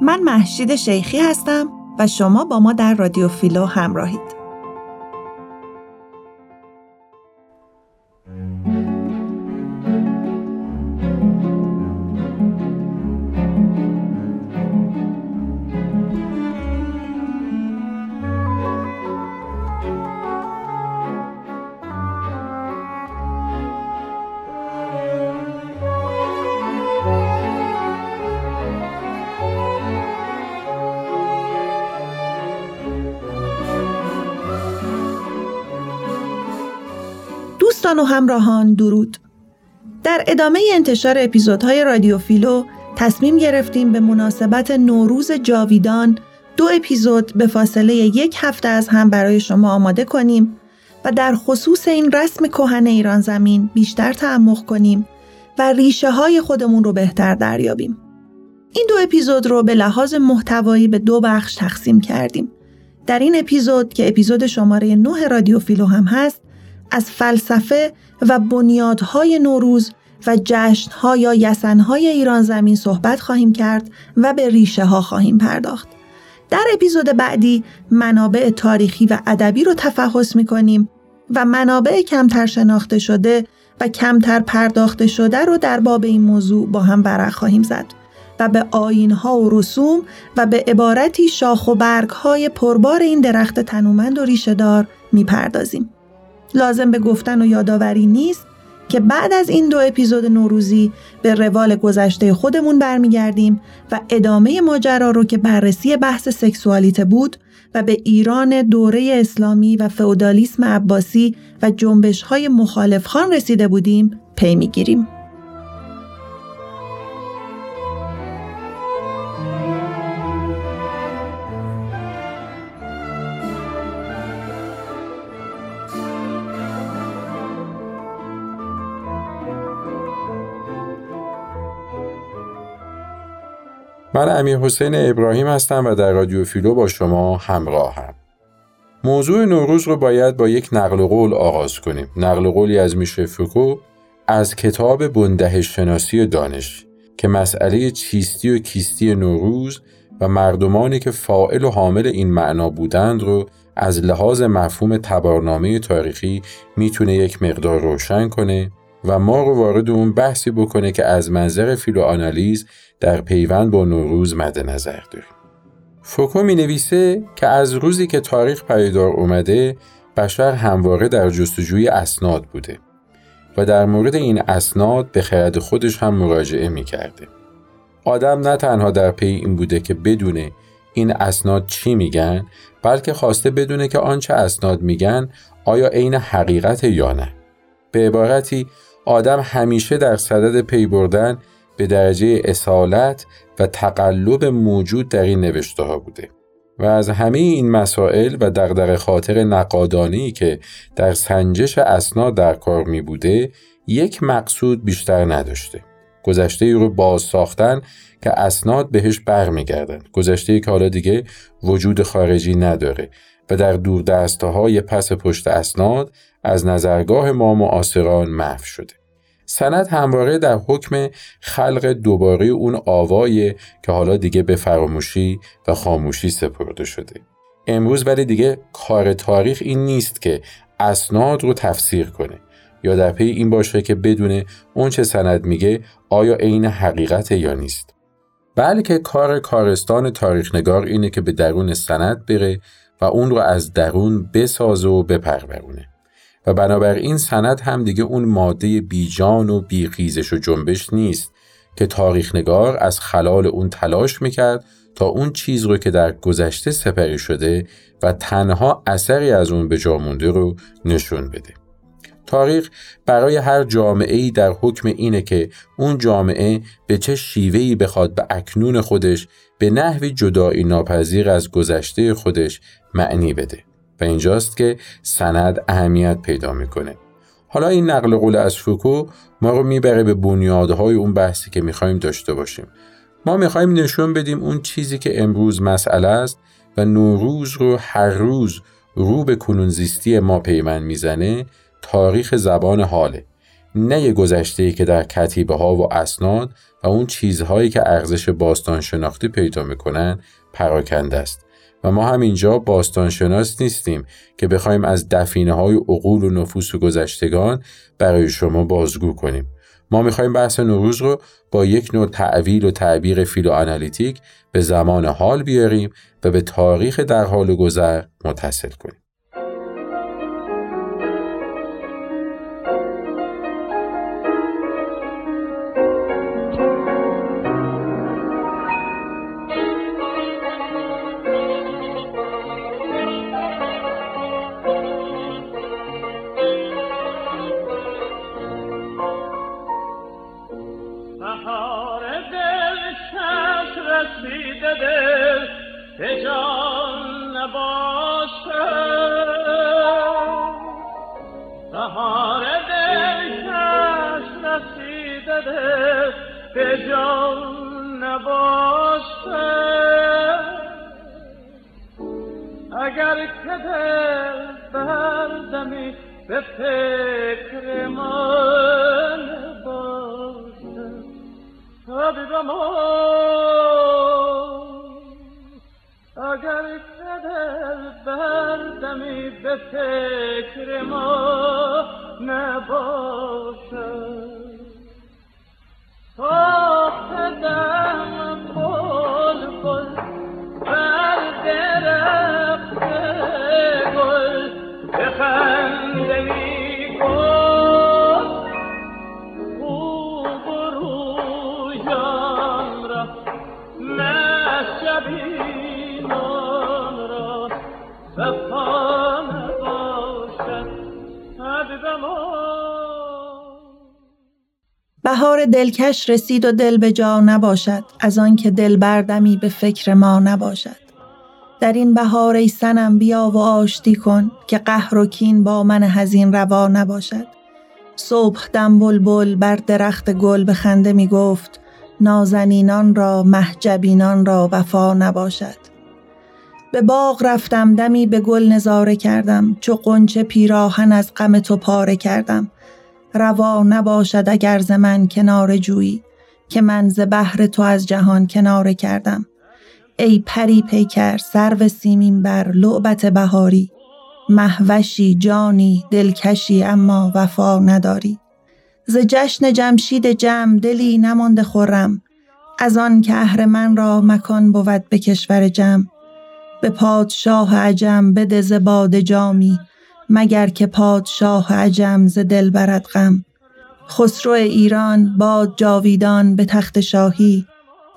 من محشید شیخی هستم و شما با ما در رادیو فیلو همراهید. دوستان و همراهان درود در ادامه انتشار اپیزودهای رادیو فیلو تصمیم گرفتیم به مناسبت نوروز جاویدان دو اپیزود به فاصله یک هفته از هم برای شما آماده کنیم و در خصوص این رسم کهن ایران زمین بیشتر تعمق کنیم و ریشه های خودمون رو بهتر دریابیم. این دو اپیزود رو به لحاظ محتوایی به دو بخش تقسیم کردیم. در این اپیزود که اپیزود شماره 9 رادیو فیلو هم هست از فلسفه و بنیادهای نوروز و جشنها یا یسنهای ایران زمین صحبت خواهیم کرد و به ریشه ها خواهیم پرداخت. در اپیزود بعدی منابع تاریخی و ادبی رو تفحص می کنیم و منابع کمتر شناخته شده و کمتر پرداخته شده رو در باب این موضوع با هم ورق خواهیم زد و به آینها و رسوم و به عبارتی شاخ و برگ های پربار این درخت تنومند و ریشهدار می‌پردازیم. لازم به گفتن و یادآوری نیست که بعد از این دو اپیزود نوروزی به روال گذشته خودمون برمیگردیم و ادامه ماجرا رو که بررسی بحث سکسوالیته بود و به ایران دوره اسلامی و فئودالیسم عباسی و جنبش های مخالف خان رسیده بودیم پی می‌گیریم. من امیر حسین ابراهیم هستم و در رادیو فیلو با شما همراهم. موضوع نوروز رو باید با یک نقل قول آغاز کنیم. نقل قولی از میشه فوکو از کتاب بندهش شناسی دانش که مسئله چیستی و کیستی نوروز و مردمانی که فاعل و حامل این معنا بودند رو از لحاظ مفهوم تبارنامه تاریخی می‌تونه یک مقدار روشن کنه و ما رو وارد اون بحثی بکنه که از منظر فیلوآنالیز در پیوند با نوروز مد نظر داریم. فوکو می نویسه که از روزی که تاریخ پایدار اومده بشر همواره در جستجوی اسناد بوده و در مورد این اسناد به خرد خودش هم مراجعه می کرده. آدم نه تنها در پی این بوده که بدونه این اسناد چی میگن بلکه خواسته بدونه که آنچه اسناد میگن آیا عین حقیقت یا نه. به عبارتی آدم همیشه در صدد پی بردن به درجه اصالت و تقلب موجود در این نوشته ها بوده و از همه این مسائل و دغدغه خاطر نقادانی که در سنجش اسناد در کار می بوده یک مقصود بیشتر نداشته. گذشته ای رو باز ساختن که اسناد بهش برمیگردن. گذشته ای که حالا دیگه وجود خارجی نداره و در دور های پس پشت اسناد از نظرگاه ما معاصران محو شده. سند همواره در حکم خلق دوباره اون آوایی که حالا دیگه به فراموشی و خاموشی سپرده شده. امروز ولی دیگه کار تاریخ این نیست که اسناد رو تفسیر کنه. یا در پی این باشه که بدونه اون چه سند میگه آیا عین حقیقت یا نیست. بلکه کار کارستان تاریخنگار اینه که به درون سند بره و اون رو از درون بسازه و بپرورونه. و بنابراین سند هم دیگه اون ماده بیجان و بیخیزش و جنبش نیست که تاریخ نگار از خلال اون تلاش می‌کرد تا اون چیز رو که در گذشته سپری شده و تنها اثری از اون به جا مونده رو نشون بده. تاریخ برای هر جامعه ای در حکم اینه که اون جامعه به چه شیوهی بخواد به اکنون خودش به نحوی جدایی ناپذیر از گذشته خودش معنی بده. و اینجاست که سند اهمیت پیدا می‌کنه. حالا این نقل قول از فوکو ما رو می‌بره به بنیادهای اون بحثی که می‌خوایم داشته باشیم. ما می‌خوایم نشون بدیم اون چیزی که امروز مسئله است و نوروز رو هر روز رو به کنون زیستی ما پیمن می‌زنه تاریخ زبان حاله. نه گذشته ای که در کتیبه ها و اسناد و اون چیزهایی که ارزش باستان شناختی پیدا می‌کنن پراکنده است. و ما هم اینجا باستان شناس نیستیم که بخوایم از دفینه های عقول و نفوس و گذشتگان برای شما بازگو کنیم. ما می‌خوایم بحث نوروز رو با یک نوع تعویل و تعبیر فیلوآنالیتیک به زمان حال بیاریم و به تاریخ در حال گذر متصل کنیم. اگر که دل بردمی به فکر من باشه طبیب اگر که دل بردمی به فکر ما نباشه. ساخت دم بل بل بردرم بهار دلکش رسید و دل به جا نباشد از آنکه دل بردمی به فکر ما نباشد. در این بهار ای سنم بیا و آشتی کن که قهر و کین با من هزین روا نباشد. صبح دم بلبل بر درخت گل به خنده می گفت نازنینان را محجبینان را وفا نباشد. به باغ رفتم دمی به گل نظاره کردم چو قنچه پیراهن از غم تو پاره کردم. روا نباشد اگر ز من کنار جویی که من ز بهر تو از جهان کناره کردم. ای پری پیکر سرو سیمین بر لعبت بهاری. محوشی جانی دلکشی اما وفا نداری. ز جشن جمشید جم دلی نمانده خورم. از آن که اهر من را مکان بود به کشور جم. به پادشاه عجم بده ز باده جامی مگر که پادشاه عجم ز دل برد غم. خسرو ایران باد جاویدان به تخت شاهی.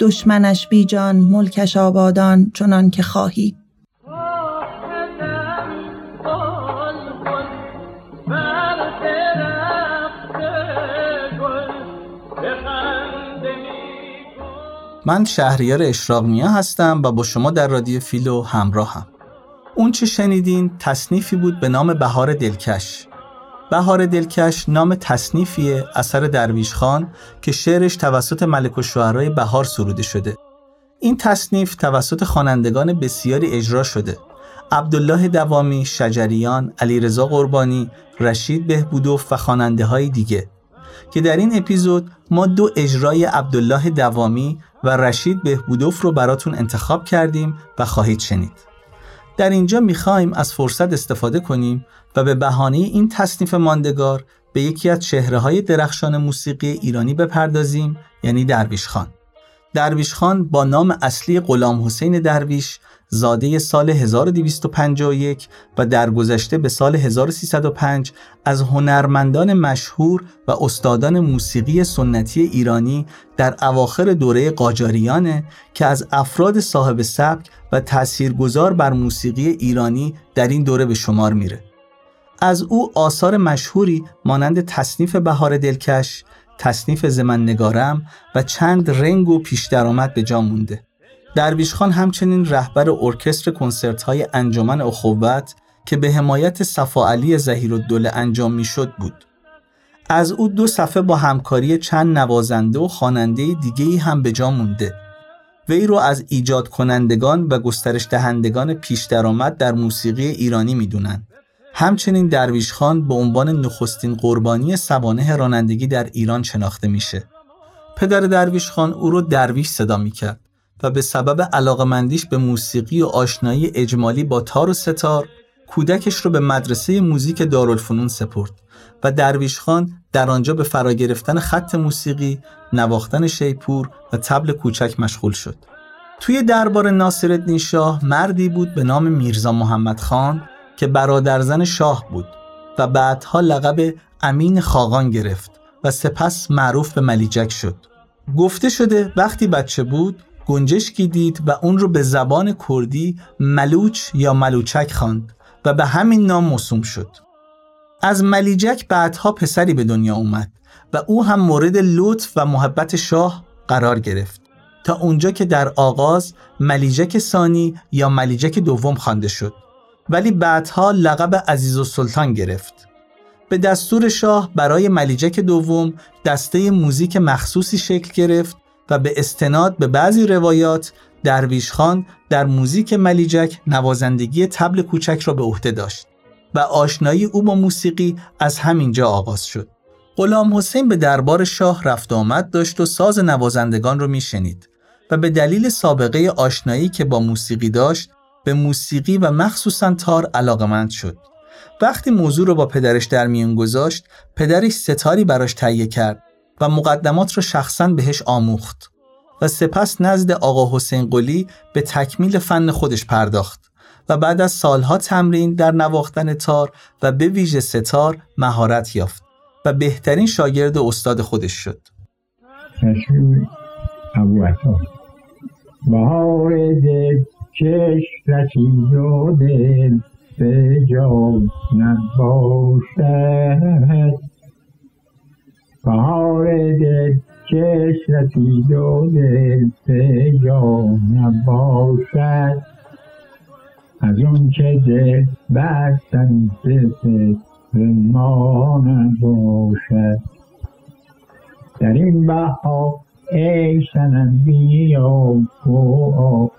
دشمنش بیجان ملکش آبادان چنان که خواهی من شهریار اشراق میا هستم و با شما در رادیو فیلو همراهم. اون چه شنیدین تصنیفی بود به نام بهار دلکش. بهار دلکش نام تصنیفیه اثر درویش خان که شعرش توسط ملک و بهار سروده شده. این تصنیف توسط خوانندگان بسیاری اجرا شده. عبدالله دوامی، شجریان، علیرضا قربانی، رشید بهبودوف و خواننده های دیگه که در این اپیزود ما دو اجرای عبدالله دوامی و رشید بهبودوف رو براتون انتخاب کردیم و خواهید شنید. در اینجا می‌خوایم از فرصت استفاده کنیم و به بهانه این تصنیف ماندگار به یکی از چهره های درخشان موسیقی ایرانی بپردازیم یعنی درویش خان. درویش خان با نام اصلی غلام حسین درویش زاده سال 1251 و درگذشته به سال 1305 از هنرمندان مشهور و استادان موسیقی سنتی ایرانی در اواخر دوره قاجاریانه که از افراد صاحب سبک و تاثیرگذار بر موسیقی ایرانی در این دوره به شمار میره. از او آثار مشهوری مانند تصنیف بهار دلکش، تصنیف زمن نگارم و چند رنگ و پیش درآمد به جا مونده. درویش خان همچنین رهبر ارکستر کنسرت های انجمن اخوت که به حمایت صفا علی زهیر الدوله انجام می‌شد بود. از او دو صفحه با همکاری چند نوازنده و خواننده دیگه هم به جا مونده. وی رو از ایجاد کنندگان و گسترش دهندگان پیش درآمد در موسیقی ایرانی می‌دونن همچنین درویش خان به عنوان نخستین قربانی سوانه رانندگی در ایران شناخته میشه. پدر درویش خان او رو درویش صدا می‌کرد و به سبب علاقمندیش به موسیقی و آشنایی اجمالی با تار و ستار کودکش رو به مدرسه موزیک دارالفنون سپرد و درویش خان در آنجا به فرا گرفتن خط موسیقی، نواختن شیپور و تبل کوچک مشغول شد. توی دربار ناصرالدین شاه مردی بود به نام میرزا محمد خان که برادرزن شاه بود و بعدها لقب امین خاقان گرفت و سپس معروف به ملیجک شد. گفته شده وقتی بچه بود گنجشکی دید و اون رو به زبان کردی ملوچ یا ملوچک خواند و به همین نام موسوم شد. از ملیجک بعدها پسری به دنیا اومد و او هم مورد لطف و محبت شاه قرار گرفت تا اونجا که در آغاز ملیجک ثانی یا ملیجک دوم خوانده شد ولی بعدها لقب عزیز و سلطان گرفت به دستور شاه برای ملیجک دوم دسته موزیک مخصوصی شکل گرفت و به استناد به بعضی روایات درویش خان در موزیک ملیجک نوازندگی تبل کوچک را به عهده داشت و آشنایی او با موسیقی از همینجا آغاز شد. غلام حسین به دربار شاه رفت آمد داشت و ساز نوازندگان رو میشنید و به دلیل سابقه آشنایی که با موسیقی داشت به موسیقی و مخصوصا تار علاقمند شد. وقتی موضوع رو با پدرش در میون گذاشت، پدرش ستاری براش تهیه کرد و مقدمات را شخصا بهش آموخت و سپس نزد آقا حسین قلی به تکمیل فن خودش پرداخت و بعد از سالها تمرین در نواختن تار و به ویژه ستار مهارت یافت و بهترین شاگرد استاد خودش شد. بهار دل رسید و دل به جا نباشد بهار دل چشم رسید و دل به نباشد. از اون که دل بستن به ما نباشد. در این بها ای سنم بیا و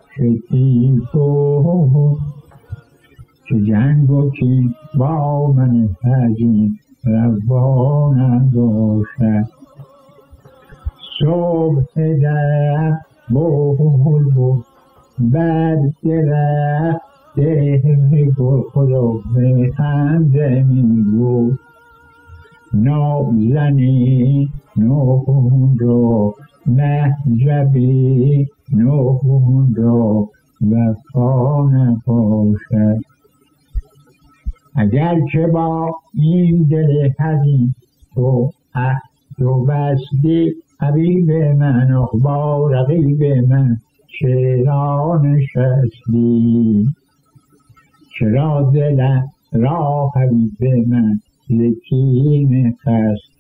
اگر که با این دل حزین تو عهد و بستی حبیب من با رقیب من چرا نشستی چرا دلم را حبیب من یکی خست؟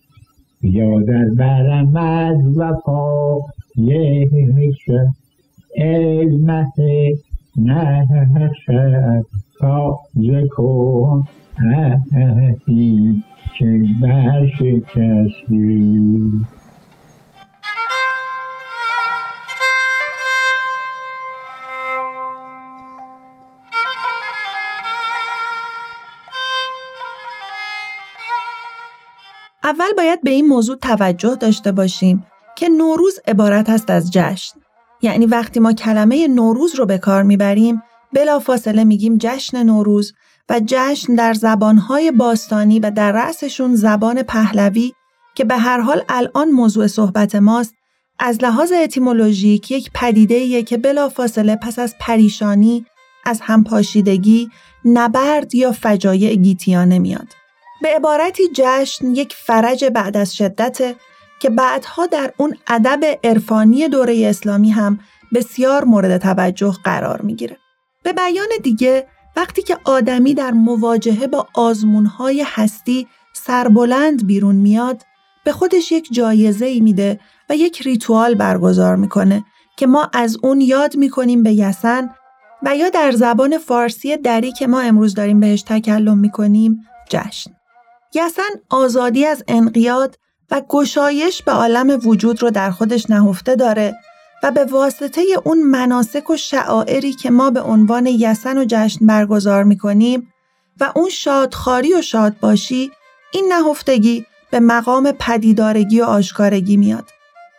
یا در برم از وفا یک ای مه نشد تازه کن عهدی که برشکستی اول باید به این موضوع توجه داشته باشیم که نوروز عبارت است از جشن. یعنی وقتی ما کلمه نوروز رو به کار می‌بریم بلا فاصله میگیم جشن نوروز و جشن در زبانهای باستانی و در رأسشون زبان پهلوی که به هر حال الان موضوع صحبت ماست از لحاظ اتیمولوژیک یک پدیده که بلا فاصله پس از پریشانی از همپاشیدگی نبرد یا فجایع گیتیانه میاد. به عبارتی جشن یک فرج بعد از شدت که بعدها در اون ادب عرفانی دوره اسلامی هم بسیار مورد توجه قرار می‌گیره. به بیان دیگه وقتی که آدمی در مواجهه با آزمونهای هستی سربلند بیرون میاد به خودش یک جایزه ای میده و یک ریتوال برگزار می‌کنه که ما از اون یاد می‌کنیم به یسن و یا در زبان فارسی دری که ما امروز داریم بهش تکلم می‌کنیم جشن. یسن آزادی از انقیاد و گشایش به عالم وجود رو در خودش نهفته داره و به واسطه اون مناسک و شعائری که ما به عنوان یسن و جشن برگزار می‌کنیم و اون شادخاری و شاد باشی این نهفتگی به مقام پدیدارگی و آشکارگی میاد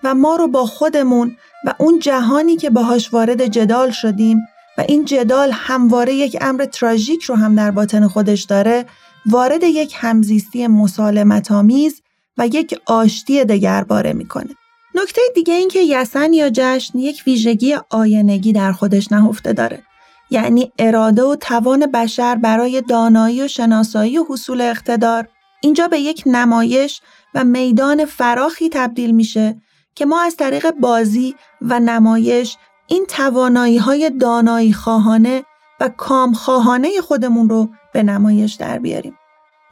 و ما رو با خودمون و اون جهانی که باهاش وارد جدال شدیم و این جدال همواره یک امر تراژیک رو هم در باطن خودش داره وارد یک همزیستی مسالمت آمیز و یک آشتی دگرباره می‌کنه. نکته دیگه این که یسن یا جشن یک ویژگی آینگی در خودش نهفته داره. یعنی اراده و توان بشر برای دانایی و شناسایی و حصول اقتدار اینجا به یک نمایش و میدان فراخی تبدیل میشه که ما از طریق بازی و نمایش این توانایی های دانایی خواهانه و کام خواهانه خودمون رو به نمایش در بیاریم.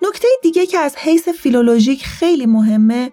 نکته دیگه که از حیث فیلولوژیک خیلی مهمه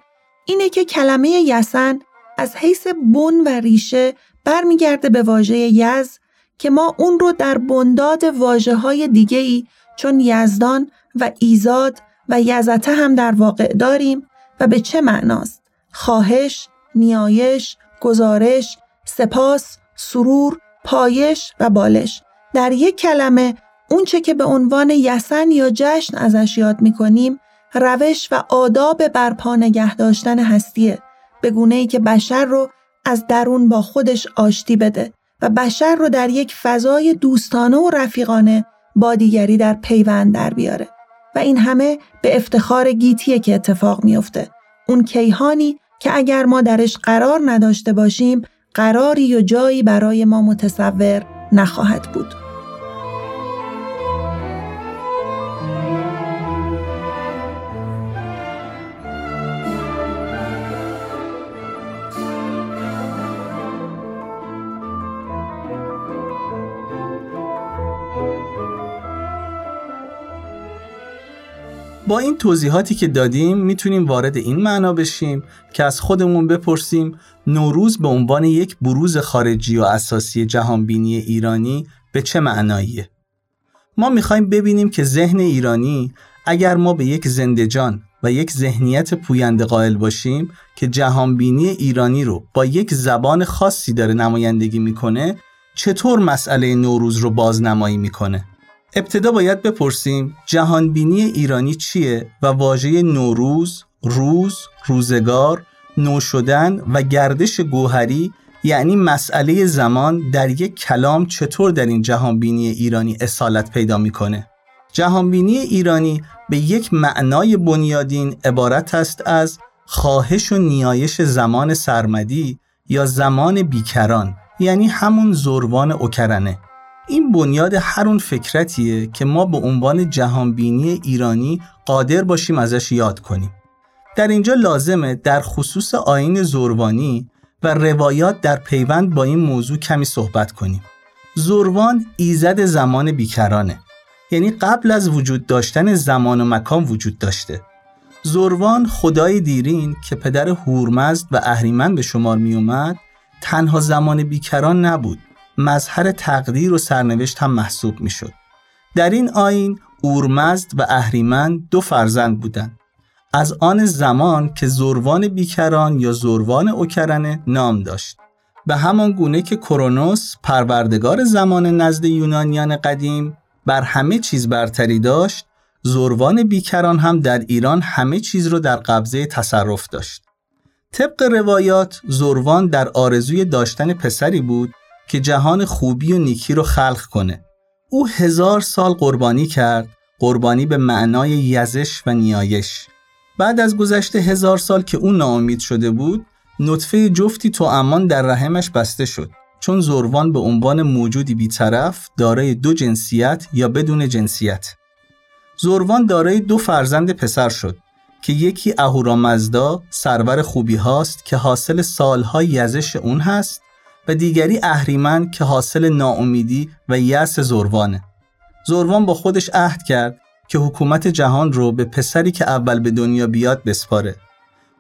اینه که کلمه یسن از حیث بن و ریشه برمیگرده به واژه یز که ما اون رو در بنداد واجه های دیگه ای چون یزدان و ایزاد و یزته هم در واقع داریم و به چه معناست؟ خواهش، نیایش، گزارش، سپاس، سرور، پایش و بالش در یک کلمه اونچه که به عنوان یسن یا جشن ازش یاد می‌کنیم روش و آداب برپا نگه داشتن هستیه. به گونه ای که بشر رو از درون با خودش آشتی بده و بشر رو در یک فضای دوستانه و رفیقانه با دیگری در پیوند در بیاره. و این همه به افتخار گیتیه که اتفاق میافته. اون کیهانی که اگر ما درش قرار نداشته باشیم قراری و جایی برای ما متصور نخواهد بود. با این توضیحاتی که دادیم می‌تونیم وارد این معنا بشیم که از خودمون بپرسیم نوروز به عنوان یک بروز خارجی و اساسی جهانبینی ایرانی به چه معناییه؟ ما می‌خوایم ببینیم که ذهن ایرانی اگر ما به یک زندجان و یک ذهنیت پوینده قائل باشیم که جهانبینی ایرانی رو با یک زبان خاصی داره نمایندگی می‌کنه چطور مسئله نوروز رو بازنمایی می‌کنه ابتدا باید بپرسیم جهانبینی ایرانی چیه و واژه نوروز، روز، روزگار، نو شدن و گردش گوهری یعنی مسئله زمان در یک کلام چطور در این جهانبینی ایرانی اصالت پیدا می‌کنه؟ جهانبینی ایرانی به یک معنای بنیادین عبارت است از خواهش و نیایش زمان سرمدی یا زمان بیکران یعنی همون زروان اوکرنه این بنیاد هر اون فکرتیه که ما به عنوان جهانبینی ایرانی قادر باشیم ازش یاد کنیم. در اینجا لازمه در خصوص آین زروانی و روایات در پیوند با این موضوع کمی صحبت کنیم. زروان ایزد زمان بیکرانه. یعنی قبل از وجود داشتن زمان و مکان وجود داشته. زروان خدای دیرین که پدر هورمزد و اهریمن به شمار می اومد تنها زمان بیکران نبود مظهر تقدیر و سرنوشت هم محسوب می شد. در این آین اورمزد و اهریمن دو فرزند بودند. از آن زمان که زروان بیکران یا زروان اوکرنه نام داشت. به همان گونه که کرونوس پروردگار زمان نزد یونانیان قدیم بر همه چیز برتری داشت زروان بیکران هم در ایران همه چیز رو در قبضه تصرف داشت. طبق روایات زروان در آرزوی داشتن پسری بود که جهان خوبی و نیکی رو خلق کنه. او هزار سال قربانی کرد قربانی به معنای یزش و نیایش. بعد از گذشته هزار سال که او ناامید شده بود نطفه جفتی تو امان در رحمش بسته شد. چون زروان به عنوان موجودی بیطرف دارای دو جنسیت یا بدون جنسیت. زروان دارای دو فرزند پسر شد که یکی اهورامزدا سرور خوبی هاست که حاصل سالهای یزش اون هست و دیگری اهریمن که حاصل ناامیدی و یأس زروانه. زروان با خودش عهد کرد که حکومت جهان رو به پسری که اول به دنیا بیاد بسپاره.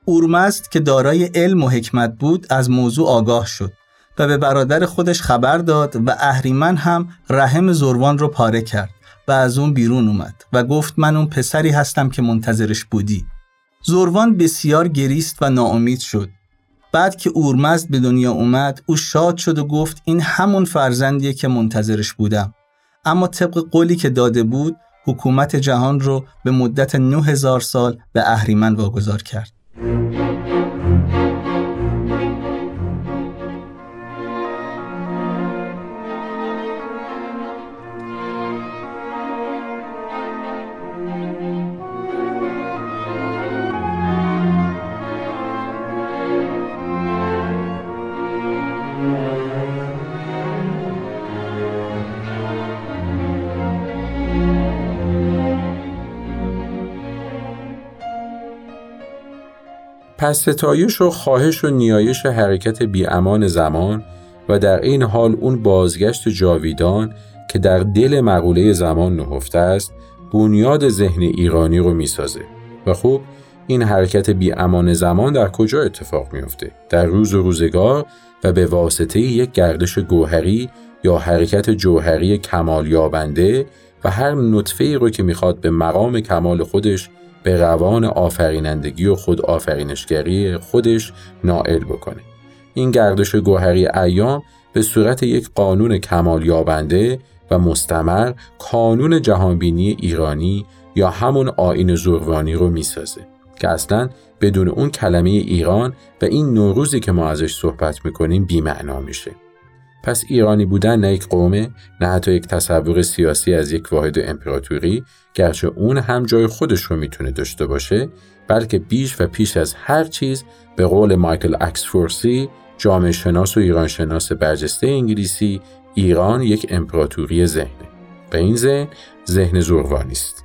اورمزد که دارای علم و حکمت بود از موضوع آگاه شد و به برادر خودش خبر داد و اهریمن هم رحم زروان رو پاره کرد و از اون بیرون اومد و گفت من اون پسری هستم که منتظرش بودی. زروان بسیار گریست و ناامید شد بعد که اورمزد به دنیا اومد او شاد شد و گفت این همون فرزندیه که منتظرش بودم اما طبق قولی که داده بود حکومت جهان رو به مدت 9000 سال به اهریمن واگذار کرد. پس ستایش و خواهش و نیایش حرکت بیامان زمان و در این حال اون بازگشت جاویدان که در دل مقوله زمان نهفته است بنیاد ذهن ایرانی رو می‌سازه و خوب این حرکت بی امان زمان در کجا اتفاق میفته؟ در روز و روزگار و به واسطه یک گردش گوهری یا حرکت جوهری کمال یابنده و هر نطفه ای رو که می‌خواد به مقام کمال خودش به روان آفرینندگی و خود آفرینشگری خودش نائل بکنه. این گردش گوهری ایام به صورت یک قانون کمال یابنده و مستمر کانون جهانبینی ایرانی یا همون آین زروانی رو می‌سازه که اصلا بدون اون کلمه ایران و این نوروزی که ما ازش صحبت می‌کنیم بیمعنا میشه. پس ایرانی بودن نه یک قومه نه حتی یک تصور سیاسی از یک واحد امپراتوری گرچه اون هم جای خودش رو می‌تونه داشته باشه بلکه بیش و پیش از هر چیز به قول مایکل اکسفورسی جامعه شناس و ایران شناس برجسته انگلیسی ایران یک امپراتوری ذهنه. به این ذهن ذهن زروانی است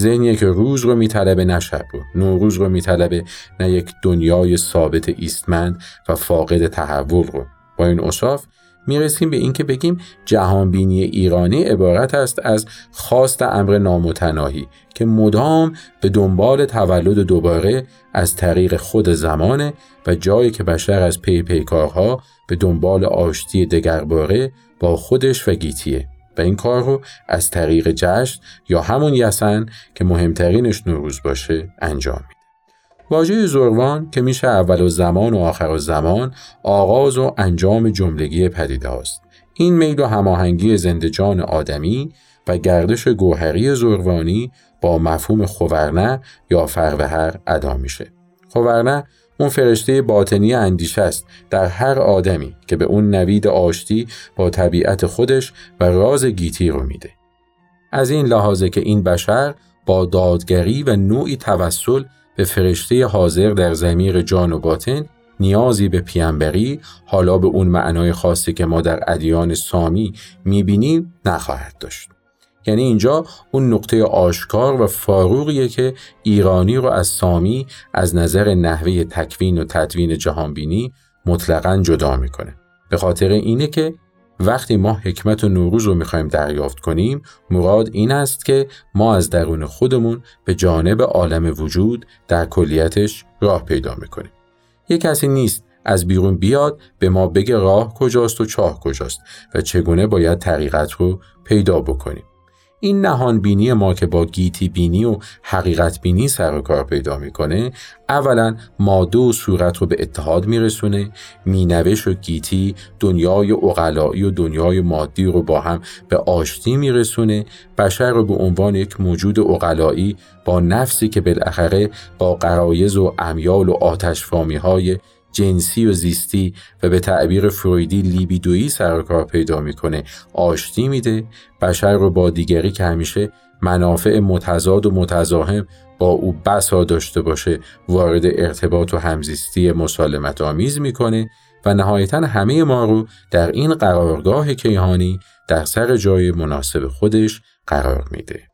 ذهنیه که روز رو میطلبه نه شب رو نوروز رو میطلبه نه یک دنیای ثابت ایستمند و فاقد تحول رو. با این اصاف می‌رسیم به اینکه بگیم جهانبینی ایرانی عبارت است از خواست امر نامتناهی که مدام به دنبال تولد دوباره از طریق خود زمانه و جایی که بشر از پی پیکارها به دنبال آشتی دگرباره با خودش و گیتیه و این کار رو از طریق جشن یا همون یسن که مهمترینش نوروز باشه انجام میده. واژه زروان که میشه اول و زمان و آخر و زمان آغاز و انجام جملگی پدیده است. این میل و هماهنگی زندجان آدمی و گردش گوهری زروانی با مفهوم خوورنه یا فروهر ادا میشه. خوورنه اون فرشته باطنی اندیشه است در هر آدمی که به اون نوید آشتی با طبیعت خودش و راز گیتی رو میده. از این لحاظه که این بشر با دادگری و نوعی توسل به فرشته حاضر در زمیر جان و باطن نیازی به پیانبری حالا به اون معنای خاصی که ما در ادیان سامی می‌بینیم نخواهد داشت. یعنی اینجا اون نقطه آشکار و فاروقیه که ایرانی رو از سامی از نظر نحوه تکوین و تدوین جهانبینی مطلقا جدا می‌کنه. به خاطر اینه که وقتی ما حکمت و نوروز رو می‌خوایم دریافت کنیم مراد این است که ما از درون خودمون به جانب عالم وجود در کلیتش راه پیدا می‌کنیم. یک کسی نیست از بیرون بیاد به ما بگه راه کجاست و چاه کجاست و چگونه باید طریقت رو پیدا بکنیم. این نهان بینی ما که با گیتی بینی و حقیقت بینی سر و کار پیدا می‌کنه اولا ماده و صورت رو به اتحاد میرسونه مینوش و گیتی دنیای اقلایی و دنیای مادی رو با هم به آشتی میرسونه بشر رو به عنوان یک موجود اقلایی با نفسی که بالاخره با قرایز و امیال و آتشفامی های جنسی و زیستی و به تعبیر فرویدی لیبیدویی سر کار پیدا می‌کنه آشتی میده بشر رو با دیگری که همیشه منافع متضاد و متزاهم با او بسا داشته باشه وارد ارتباط و همزیستی مسالمت آمیز می‌کنه و نهایتا همه ما رو در این قرارگاه کیهانی در سر جای مناسب خودش قرار میده.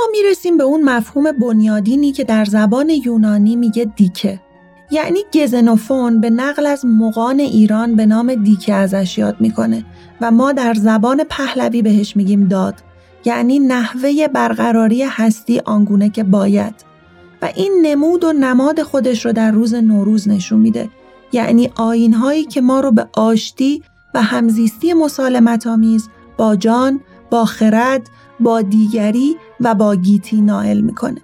ما می‌رسیم به اون مفهوم بنیادینی که در زبان یونانی میگه دیکه. یعنی گزنوفون به نقل از مقان ایران به نام دیکه ازش یاد می‌کنه و ما در زبان پهلوی بهش میگیم داد. یعنی نحوه برقراری هستی آنگونه که باید. و این نمود و نماد خودش رو در روز نوروز نشون میده. یعنی آینهایی که ما رو به آشتی و همزیستی مسالمت آمیز با جان، با خرد، با دیگری و با گیتی نائل می‌کنه.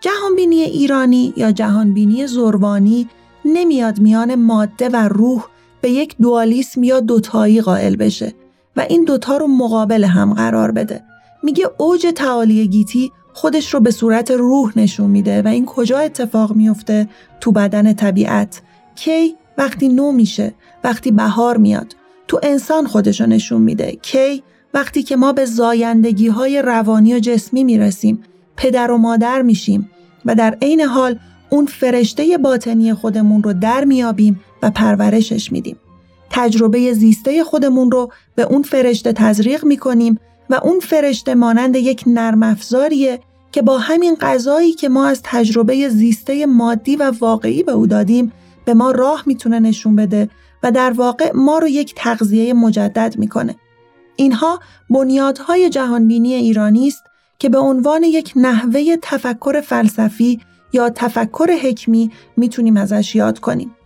جهانبینی ایرانی یا جهانبینی زروانی نمیاد میان ماده و روح به یک دوالیسم یا دوتایی قائل بشه و این دوتا رو مقابل هم قرار بده. میگه اوج تعالی گیتی خودش رو به صورت روح نشون میده و این کجا اتفاق میفته تو بدن طبیعت کی وقتی نو میشه وقتی بهار میاد تو انسان خودش رو نشون میده کی وقتی که ما به زایندگی های روانی و جسمی می‌رسیم پدر و مادر میشیم و در عین حال اون فرشته باطنی خودمون رو در میابیم و پرورشش میدیم. تجربه زیسته خودمون رو به اون فرشته تزریق می‌کنیم و اون فرشته مانند یک نرم افزاریه که با همین غذایی که ما از تجربه زیسته مادی و واقعی به او دادیم به ما راه می‌تونه نشون بده و در واقع ما رو یک تغذیه مجدد می‌کنه. اینها بنیادهای جهانبینی ایرانی است که به عنوان یک نحوه تفکر فلسفی یا تفکر حکمی می‌تونیم ازش یاد کنیم.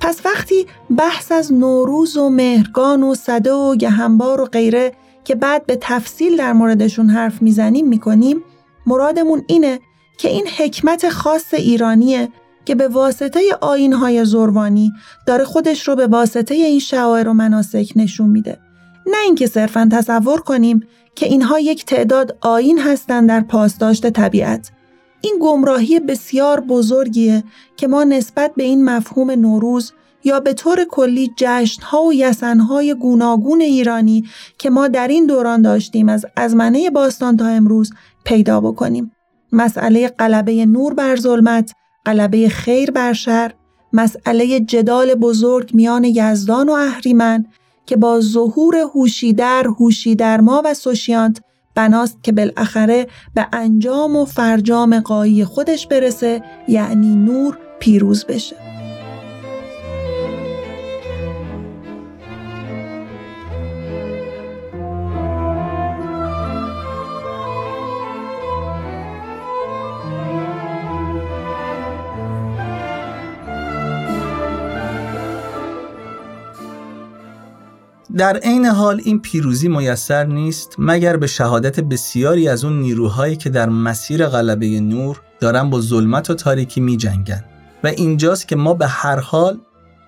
پس وقتی بحث از نوروز و مهرگان و صده و گهنبار و غیره که بعد به تفصیل در موردشون حرف می‌زنیم می‌کنیم مرادمون اینه که این حکمت خاص ایرانیه که به واسطه آینهای زروانی داره خودش رو به واسطه این شعائر و مناسک نشون میده. نه اینکه صرفا تصور کنیم که اینها یک تعداد آین هستند در پاسداشت طبیعت. این گمراهی بسیار بزرگیه که ما نسبت به این مفهوم نوروز یا به طور کلی جشنها و یسنهای گوناگون ایرانی که ما در این دوران داشتیم از ازمنه باستان تا امروز پیدا بکنیم. مسئله قلبه نور بر ظلمت، قلبه خیر بر شر، مسئله جدال بزرگ میان یزدان و اهریمن که با ظهور هوشیدر ما و سوشیانت بناست که بالاخره به انجام و فرجام قایی خودش برسه یعنی نور پیروز بشه. در عین حال این پیروزی میسر نیست مگر به شهادت بسیاری از اون نیروهایی که در مسیر غلبه نور دارن با ظلمت و تاریکی می جنگن. و اینجاست که ما به هر حال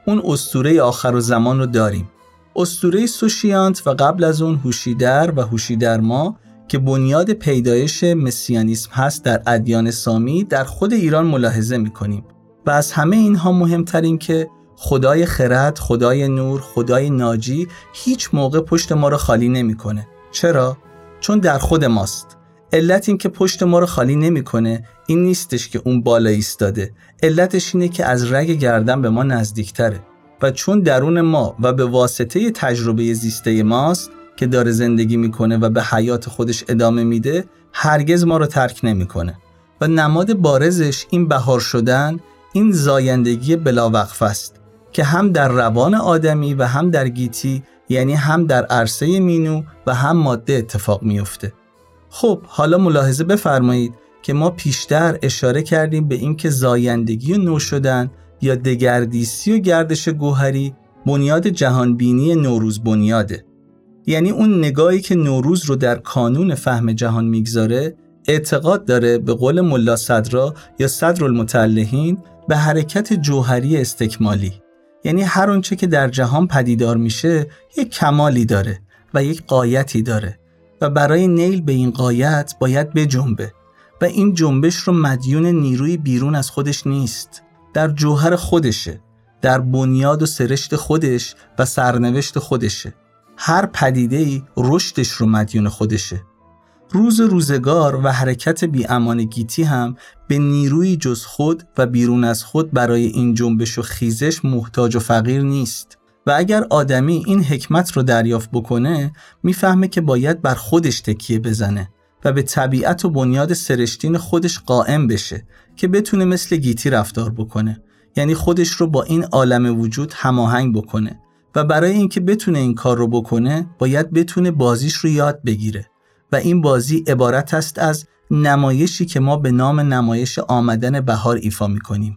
اون استوره آخر و زمان رو داریم استوره سوشیانت و قبل از اون هوشیدر و هوشیدر ما که بنیاد پیدایش مسیانیسم هست در ادیان سامی در خود ایران ملاحظه می کنیم و از همه اینها مهمترین که خدای خرد، خدای نور، خدای ناجی هیچ موقع پشت ما رو خالی نمی‌کنه. چرا؟ چون در خود ماست. علت این که پشت ما رو خالی نمی‌کنه این نیستش که اون بالا ایستاده. علتش اینه که از رگ گردن به ما نزدیکتره. و چون درون ما و به واسطه تجربه زیسته ماست که داره زندگی می‌کنه و به حیات خودش ادامه میده هرگز ما رو ترک نمی‌کنه و نماد بارزش این بهار شدن این زایندگی بلاوقف است که هم در روان آدمی و هم در گیتی یعنی هم در عرصه مینو و هم ماده اتفاق میفته. خب حالا ملاحظه بفرمایید که ما پیشتر اشاره کردیم به اینکه زایندگی و نو شدن یا دگردیسی و گردش گوهری بنیاد جهانبینی نوروز بنیاده. یعنی اون نگاهی که نوروز رو در کانون فهم جهان می‌گذاره اعتقاد داره به قول ملا صدرا یا صدر المتعلهین به حرکت جوهری استکمالی یعنی هر اونچه که در جهان پدیدار میشه یک کمالی داره و یک قایتی داره و برای نیل به این قایت باید بجنبه و این جنبش رو مدیون نیروی بیرون از خودش نیست در جوهر خودشه در بنیاد و سرشت خودش و سرنوشت خودشه. هر پدیده ای رشدش رو مدیون خودشه. روز روزگار و حرکت بی گیتی هم به نیروی جز خود و بیرون از خود برای این جنبش و خیزش محتاج و فقیر نیست. و اگر آدمی این حکمت رو دریافت بکنه می‌فهمه که باید بر خودش تکیه بزنه و به طبیعت و بنیاد سرشتین خودش قائم بشه که بتونه مثل گیتی رفتار بکنه. یعنی خودش رو با این عالم وجود هماهنگ بکنه و برای اینکه بتونه این کار رو بکنه باید بتونه بازیش رو یاد بگیره. و این بازی عبارت است از نمایشی که ما به نام نمایش آمدن بهار ایفا می کنیم.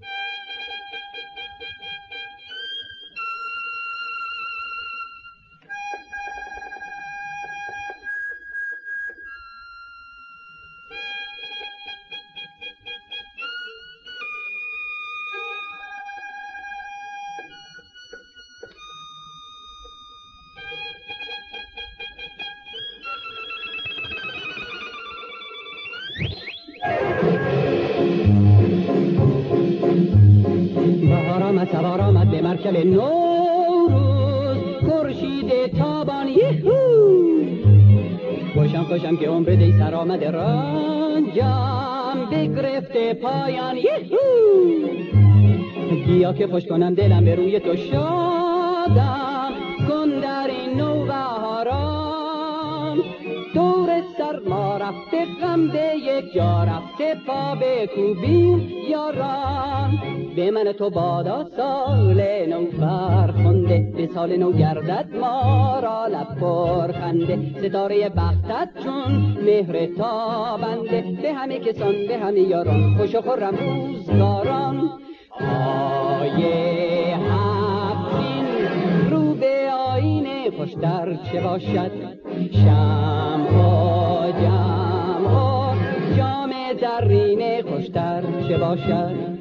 پایان یهو! بیا که خوش کنم دلم به روی تو شادم. کن در این نو بهاران. دور سرما رفته غم به یک جا رفته پا به کوبین یاران. به من تو بادا سال نو فرخنده به سال نو گردد ما را لب پر خنده ستاره بختت چون مهر تابنده. به همه کسان به همه یاران خوش و خورم روزگاران. آیه هفتین رو به آینه خوشتر چه باشد؟ شم و جم و جام زرینه خوشتر چه باشد؟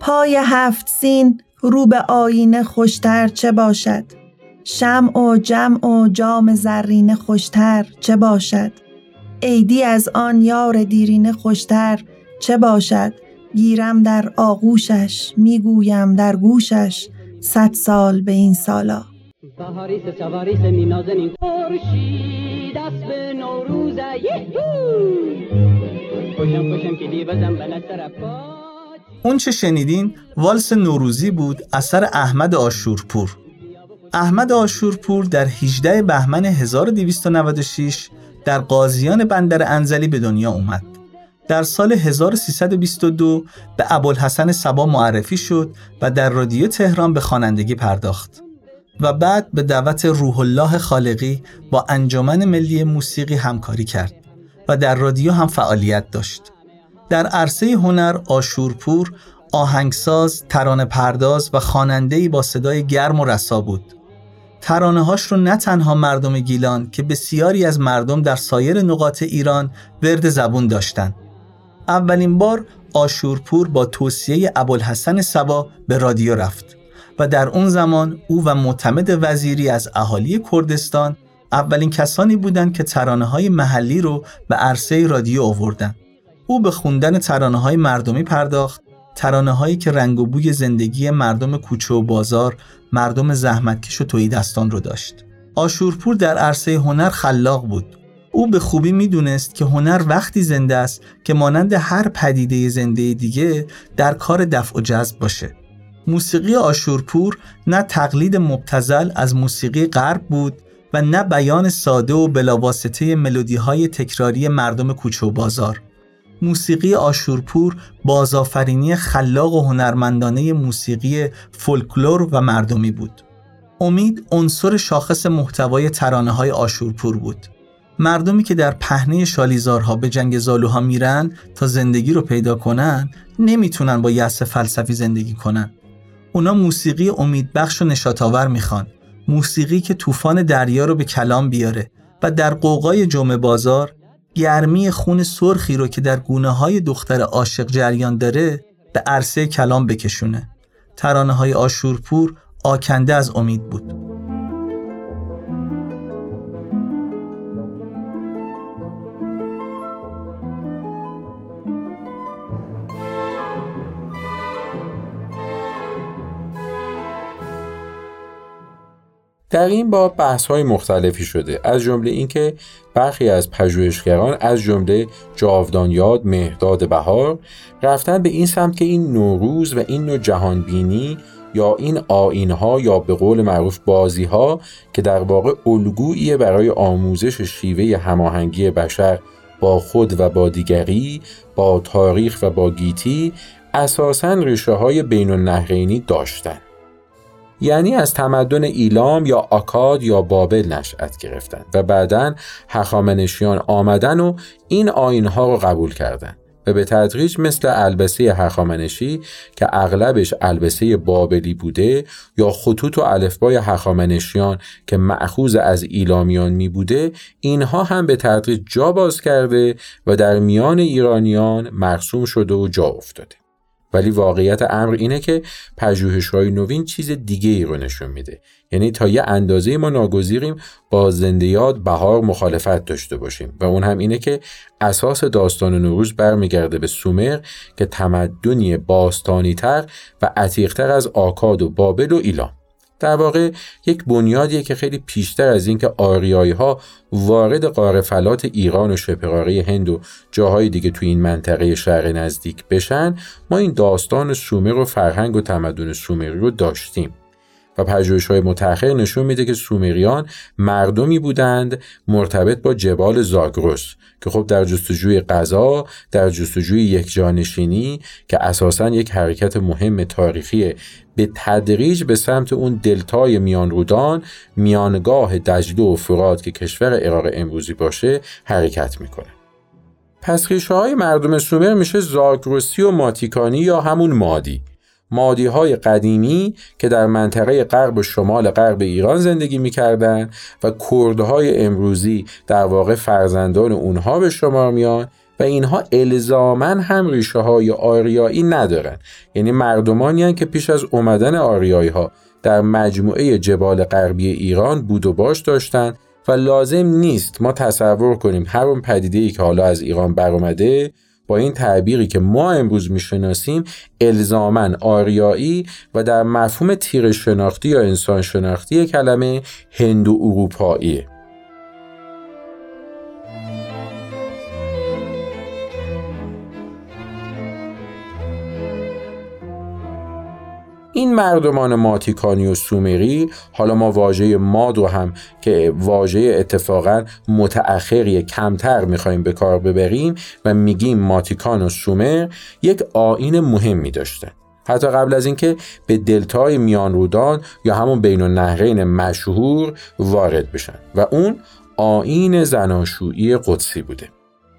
پای هفت سین رو به آینه خوشتر چه باشد؟ شمع و جمع و جام زرینه خوشتر چه باشد؟ عیدی از آن یار دیرینه خوشتر چه باشد؟ گیرم در آغوشش می‌گویم در گوشش صد سال به این سالا. اون چه شنیدین والس نوروزی بود اثر احمد آشورپور احمد آشورپور در 18 بهمن 1296 در قاضیان بندر انزلی به دنیا اومد. در سال 1322 به ابوالحسن سبا معرفی شد و در رادیو تهران به خوانندگی پرداخت. و بعد به دعوت روح الله خالقی با انجمن ملی موسیقی همکاری کرد و در رادیو هم فعالیت داشت. در عرصه هنر آشورپور آهنگساز، ترانه پرداز و خواننده‌ای با صدای گرم و رسا بود. ترانه هاش رو نه تنها مردم گیلان که بسیاری از مردم در سایر نقاط ایران ورد زبون داشتند. اولین بار آشورپور با توصیه ابوالحسن سبا به رادیو رفت و در اون زمان او و معتمد وزیری از اهالی کردستان اولین کسانی بودند که ترانه های محلی رو به عرصه رادیو آوردن. او به خوندن ترانه های مردمی پرداخت ترانه هایی که رنگ و بوی زندگی مردم کوچه و بازار مردم زحمتکش و توی دستان رو داشت. آشورپور در عرصه هنر خلاق بود. او به خوبی می‌دونست که هنر وقتی زنده است که مانند هر پدیده زنده دیگه در کار دفع و جذب باشه. موسیقی آشورپور نه تقلید مبتزل از موسیقی غرب بود و نه بیان ساده و بلاواسطه ملودی های تکراری مردم کوچه و بازار. موسیقی آشورپور بازآفرینی خلاق و هنرمندانه موسیقی فولکلور و مردمی بود. امید عنصر شاخص محتوای ترانه های آشورپور بود. مردمی که در پهنه شالیزارها به جنگ زالوها میرن تا زندگی رو پیدا کنن نمی‌تونن با یأس فلسفی زندگی کنن. اونا موسیقی امیدبخش و نشاتاور می‌خوان. موسیقی که طوفان دریا رو به کلام بیاره و در قوقای جمعه بازار گرمی خون سرخی رو که در گونه های دختر عاشق جریان داره به عرصه کلام بکشونه. ترانه های آشورپور آکنده از امید بود. در این باب بحث های مختلفی شده از جمله اینکه برخی از پژوهشگران از جمله جاودان یاد مهداد بهار رفتن به این سمت که این نوروز و این نوع جهانبینی یا این آینها یا به قول معروف بازی ها که در واقع الگویی برای آموزش شیوه هماهنگی بشر با خود و با دیگری با تاریخ و با گیتی اساساً ریشه های بین النهرینی داشتند. یعنی از تمدن ایلام یا آکاد یا بابل نشأت گرفتن و بعدا هخامنشیان آمدن و این آینها رو قبول کردن و به تدریج مثل البسه هخامنشی که اغلبش البسه بابلی بوده یا خطوط و الفبای هخامنشیان که معخوز از ایلامیان می بوده اینها هم به تدریج جا باز کرده و در میان ایرانیان مرسوم شده و جا افتاده. ولی واقعیت امر اینه که پژوهش‌های نوین چیز دیگه ای رو نشون میده. یعنی تا یه اندازه ما ناگزیریم با زندیات بهار مخالفت داشته باشیم و اون هم اینه که اساس داستان نوروز برمیگرده به سومر که تمدنی باستانی تر و عتیقتر از آکاد و بابل و ایلام. در واقع یک بنیادیه که خیلی پیشتر از اینکه آریایی ها وارد قاره فلات ایران و شبه هند و جاهای دیگه توی این منطقه شرق نزدیک بشن ما این داستان سومر و فرهنگ و تمدن سومری رو داشتیم. و پژوهش های متأخر نشون میده که سومریان مردمی بودند مرتبط با جبال زاگرس که خب در جستجوی غذا در جستجوی یک جانشینی که اساسا یک حرکت مهم تاریخی به تدریج به سمت اون دلتای میان رودان میانگاه دجله و فرات که کشور عراق امروزی باشه حرکت می‌کنه. پس های مردم سومر میشه زاگرسی و ماتیکانی یا همون مادی. مادی های قدیمی که در منطقه غرب و شمال غرب ایران زندگی می‌کردند و کردهای امروزی در واقع فرزندان اونها به شمار میان و اینها الزامن هم ریشه های آریایی ندارن. یعنی مردمانی که پیش از اومدن آریایی ها در مجموعه جبال غربی ایران بود و باش داشتند و لازم نیست ما تصور کنیم هر اون پدیده ای که حالا از ایران برآمده با این تعبیری که ما امروز می‌شناسیم الزامن آریایی و در مفهوم تیر شناختی یا انسان شناختی کلمه هندو اروپاییه. این مردمان ماتیکانی و سومری حالا ما واژه ماد رو هم که واژه اتفاقا متأخری کمتر می‌خوایم به کار ببریم و میگیم ماتیکان و سومر یک آین مهمی داشتن حتی قبل از اینکه به دلتای میان رودان یا همون بین النهرین مشهور وارد بشن. و اون آین زناشویی قدسی بوده.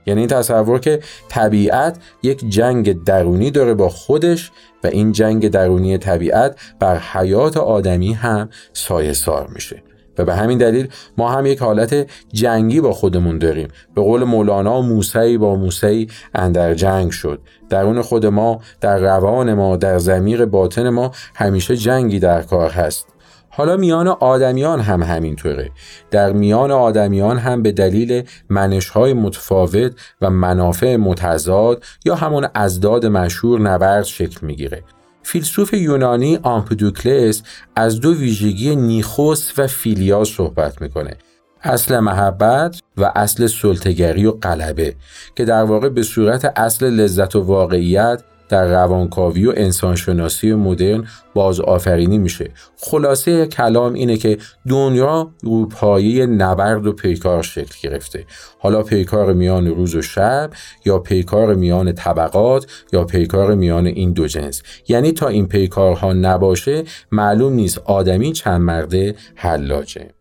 یعنی تصور که طبیعت یک جنگ درونی داره با خودش و این جنگ درونی طبیعت بر حیات آدمی هم سایه سار میشه. و به همین دلیل ما هم یک حالت جنگی با خودمون داریم. به قول مولانا موسی با موسی اندر جنگ شد. درون خود ما در روان ما در زمیر باطن ما همیشه جنگی در کار هست. حالا میان آدمیان هم همینطوره. در میان آدمیان هم به دلیل منشهای متفاوت و منافع متضاد یا همون ازداد مشهور نبرد شکل می‌گیره. فیلسوف یونانی آمپدوکلس از دو ویژگی نیخوس و فیلیا صحبت می‌کنه. اصل محبت و اصل سلطگری و قلبه که در واقع به صورت اصل لذت و واقعیت در روانکاوی و انسانشناسی مدرن باز آفرینی میشه. خلاصه کلام اینه که دنیا روپایی نبرد و پیکار شکل گرفته. حالا پیکار میان روز و شب یا پیکار میان طبقات یا پیکار میان این دو جنس. یعنی تا این پیکارها نباشه معلوم نیست آدمی چند مرده حلاجه.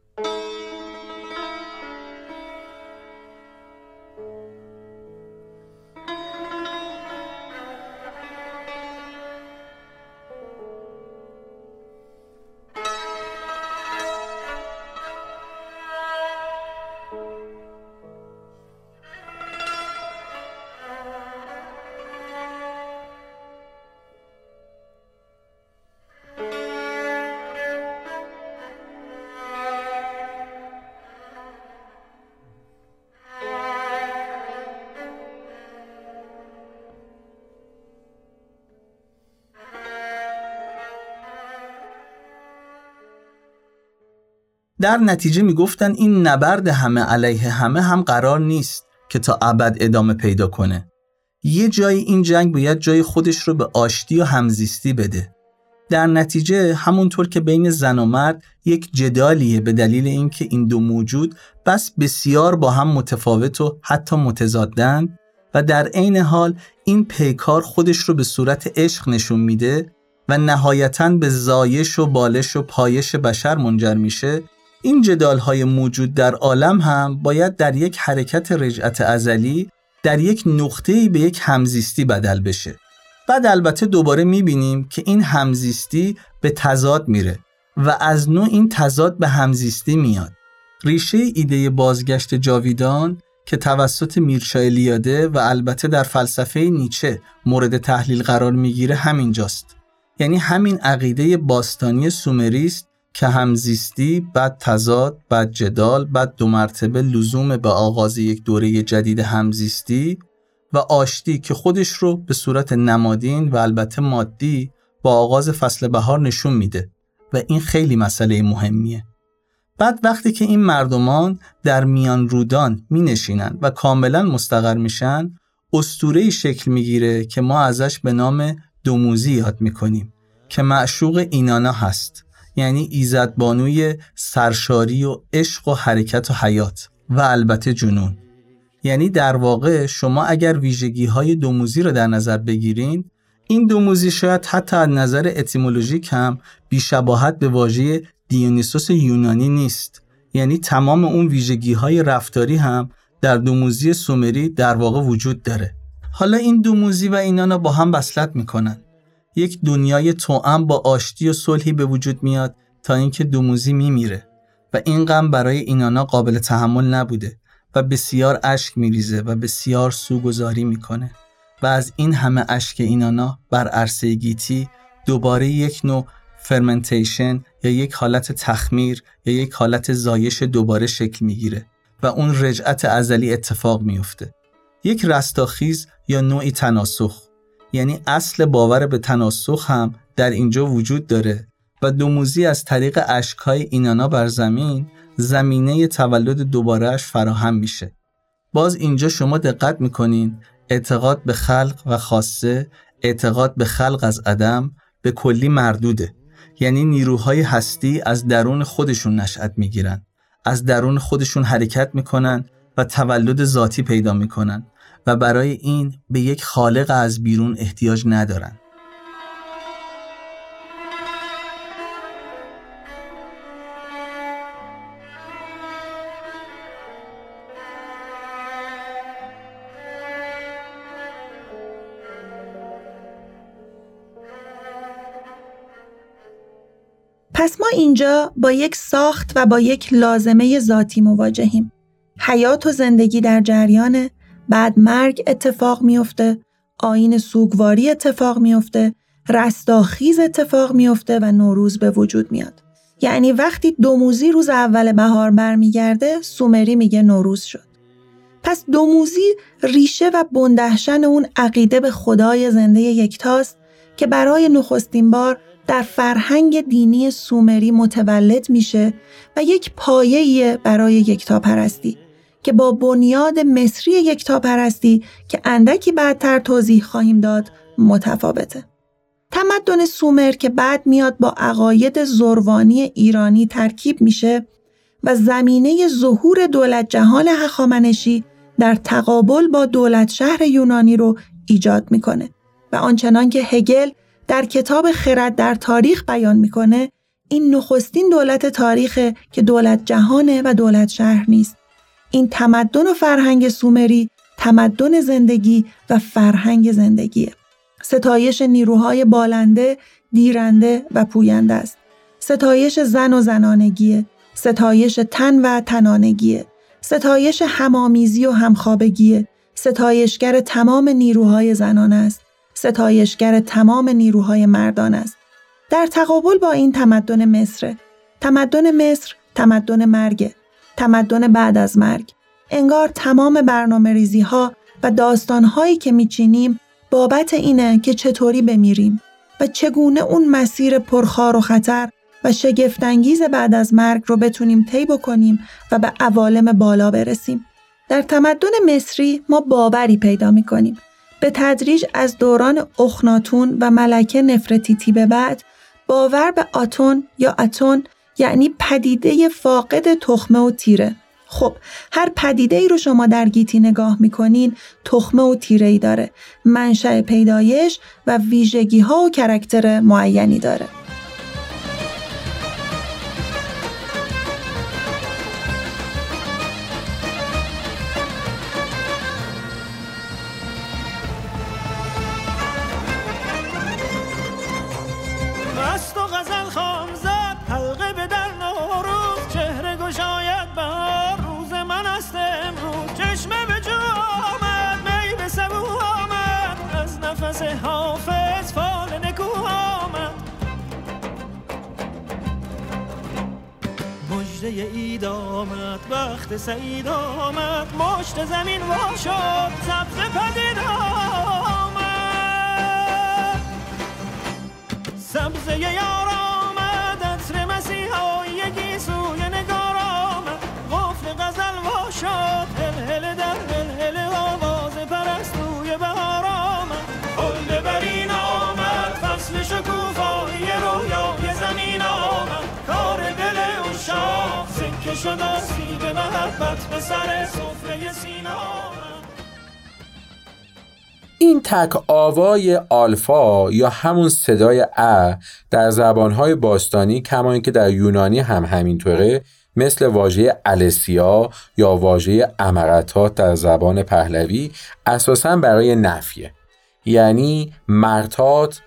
در نتیجه می‌گفتن این نبرد همه علیه همه هم قرار نیست که تا ابد ادامه پیدا کنه. یه جای این جنگ باید جای خودش رو به آشتی و همزیستی بده. در نتیجه همونطور که بین زن و مرد یک جدالیه به دلیل اینکه این دو موجود بس بسیار با هم متفاوت و حتی متضادن و در عین حال این پیکار خودش رو به صورت عشق نشون میده و نهایتا به زایش و بالش و پایش بشر منجر میشه این جدال های موجود در عالم هم باید در یک حرکت رجعت ازلی در یک نقطه‌ای به یک همزیستی بدل بشه. بعد البته دوباره می‌بینیم که این همزیستی به تضاد میره و از نوع این تضاد به همزیستی میاد. ریشه ایده بازگشت جاویدان که توسط میرشا الیاده و البته در فلسفه نیچه مورد تحلیل قرار می‌گیره همینجاست یعنی همین عقیده باستانی سومری است که همزیستی بعد تضاد بعد جدال بعد دو مرتبه لزوم به آغاز یک دوره جدید همزیستی و آشتی که خودش رو به صورت نمادین و البته مادی با آغاز فصل بهار نشون میده و این خیلی مسئله مهمیه. بعد وقتی که این مردمان در میان رودان می نشینن و کاملا مستقر میشن استوره شکل می‌گیره که ما ازش به نام دوموزی یاد می‌کنیم که معشوق اینانا هست. یعنی ایزدبانوی سرشاری و عشق و حرکت و حیات و البته جنون. یعنی در واقع شما اگر ویژگی های دوموزی رو در نظر بگیرین این دوموزی شاید حتی از نظر اتیمولوژیک هم بیشباهت به واژه دیونیسوس یونانی نیست. یعنی تمام اون ویژگی های رفتاری هم در دوموزی سومری در واقع وجود داره. حالا این دوموزی و اینانا با هم وصلت می‌کنن. یک دنیای توأم با آشتی و صلحی به وجود میاد تا اینکه دوموزی میمیره و این غم برای اینانا قابل تحمل نبوده و بسیار اشک میریزه و بسیار سوگذاری می‌کنه و از این همه اشک اینانا بر عرصه گیتی دوباره یک نوع فرمنتیشن یا یک حالت تخمیر یا یک حالت زایش دوباره شکل می‌گیره و اون رجعت ازلی اتفاق میفته. یک رستاخیز یا نوعی تناسخ. یعنی اصل باور به تناسخ هم در اینجا وجود داره و دوموزی از طریق اشکهای اینانا بر زمین زمینه تولد دوبارهش فراهم میشه. باز اینجا شما دقت می‌کنین اعتقاد به خلق و خاصه اعتقاد به خلق از عدم به کلی مردوده. یعنی نیروهای هستی از درون خودشون نشأت می‌گیرن از درون خودشون حرکت می‌کنن و تولد ذاتی پیدا می‌کنن. و برای این به یک خالق از بیرون احتیاج ندارن پس ما اینجا با یک ساخت و با یک لازمه ذاتی مواجهیم. حیات و زندگی در جریان بعد مرگ اتفاق میفته، آین سوگواری اتفاق میفته، رستاخیز اتفاق میفته و نوروز به وجود میاد. یعنی وقتی دوموزی روز اول بهار برمیگرده سومری میگه نوروز شد. پس دوموزی ریشه و بندهشن اون عقیده به خدای زنده یکتاست که برای نخستین بار در فرهنگ دینی سومری متولد میشه و یک پایه برای یکتاپرستی که با بنیاد مصری یکتاپرستی که اندکی بعدتر توضیح خواهیم داد متفاوته. تمدن سومر که بعد میاد با عقاید زروانی ایرانی ترکیب میشه و زمینه ظهور دولت جهان هخامنشی در تقابل با دولت شهر یونانی رو ایجاد می‌کنه و آنچنان که هگل در کتاب خرد در تاریخ بیان می‌کنه این نخستین دولت تاریخ که دولت جهانه و دولت شهر نیست این تمدن و فرهنگ سومری تمدن زندگی و فرهنگ زندگیه. ستایش نیروهای بالنده دیرنده و پوینده است. ستایش زن و زنانگیه. ستایش تن و تنانگیه. ستایش همامیزی و همخوابگیه. ستایشگر تمام نیروهای زنان است. ستایشگر تمام نیروهای مردان است. در تقابل با این تمدن مصر، تمدن مصر تمدن مرگ، تمدن بعد از مرگ. انگار تمام برنامه ریزی ها و داستان هایی که میچینیم بابت اینه که چطوری بمیریم و چگونه اون مسیر پرخار و خطر و شگفتانگیز بعد از مرگ رو بتونیم طی بکنیم و به عوالم بالا برسیم. در تمدن مصری ما باوری پیدا می‌کنیم به تدریج از دوران اخناتون و ملکه نفرتیتی به بعد باور به آتون یا اتون یعنی پدیده فاقد تخمه و تیره. خب هر پدیده ای رو شما در گیتی نگاه می‌کنین تخمه و تیره ای داره. منشأ پیدایش و ویژگی ها و کرکتر معینی داره. مجده اید آمد وقت سعید آمد مشت زمین وا شد سبز پدید آمد. سبزه یار سکه شد آسیب محبت به سر سفره سینه آمد این تک آوای آلفا یا همون صدای ا در زبانهای باستانی کما اینکه در یونانی هم همینطوره مثل واژه السیا یا واژه امرتات در زبان پهلوی اساسا برای نفیه. یعنی مرتات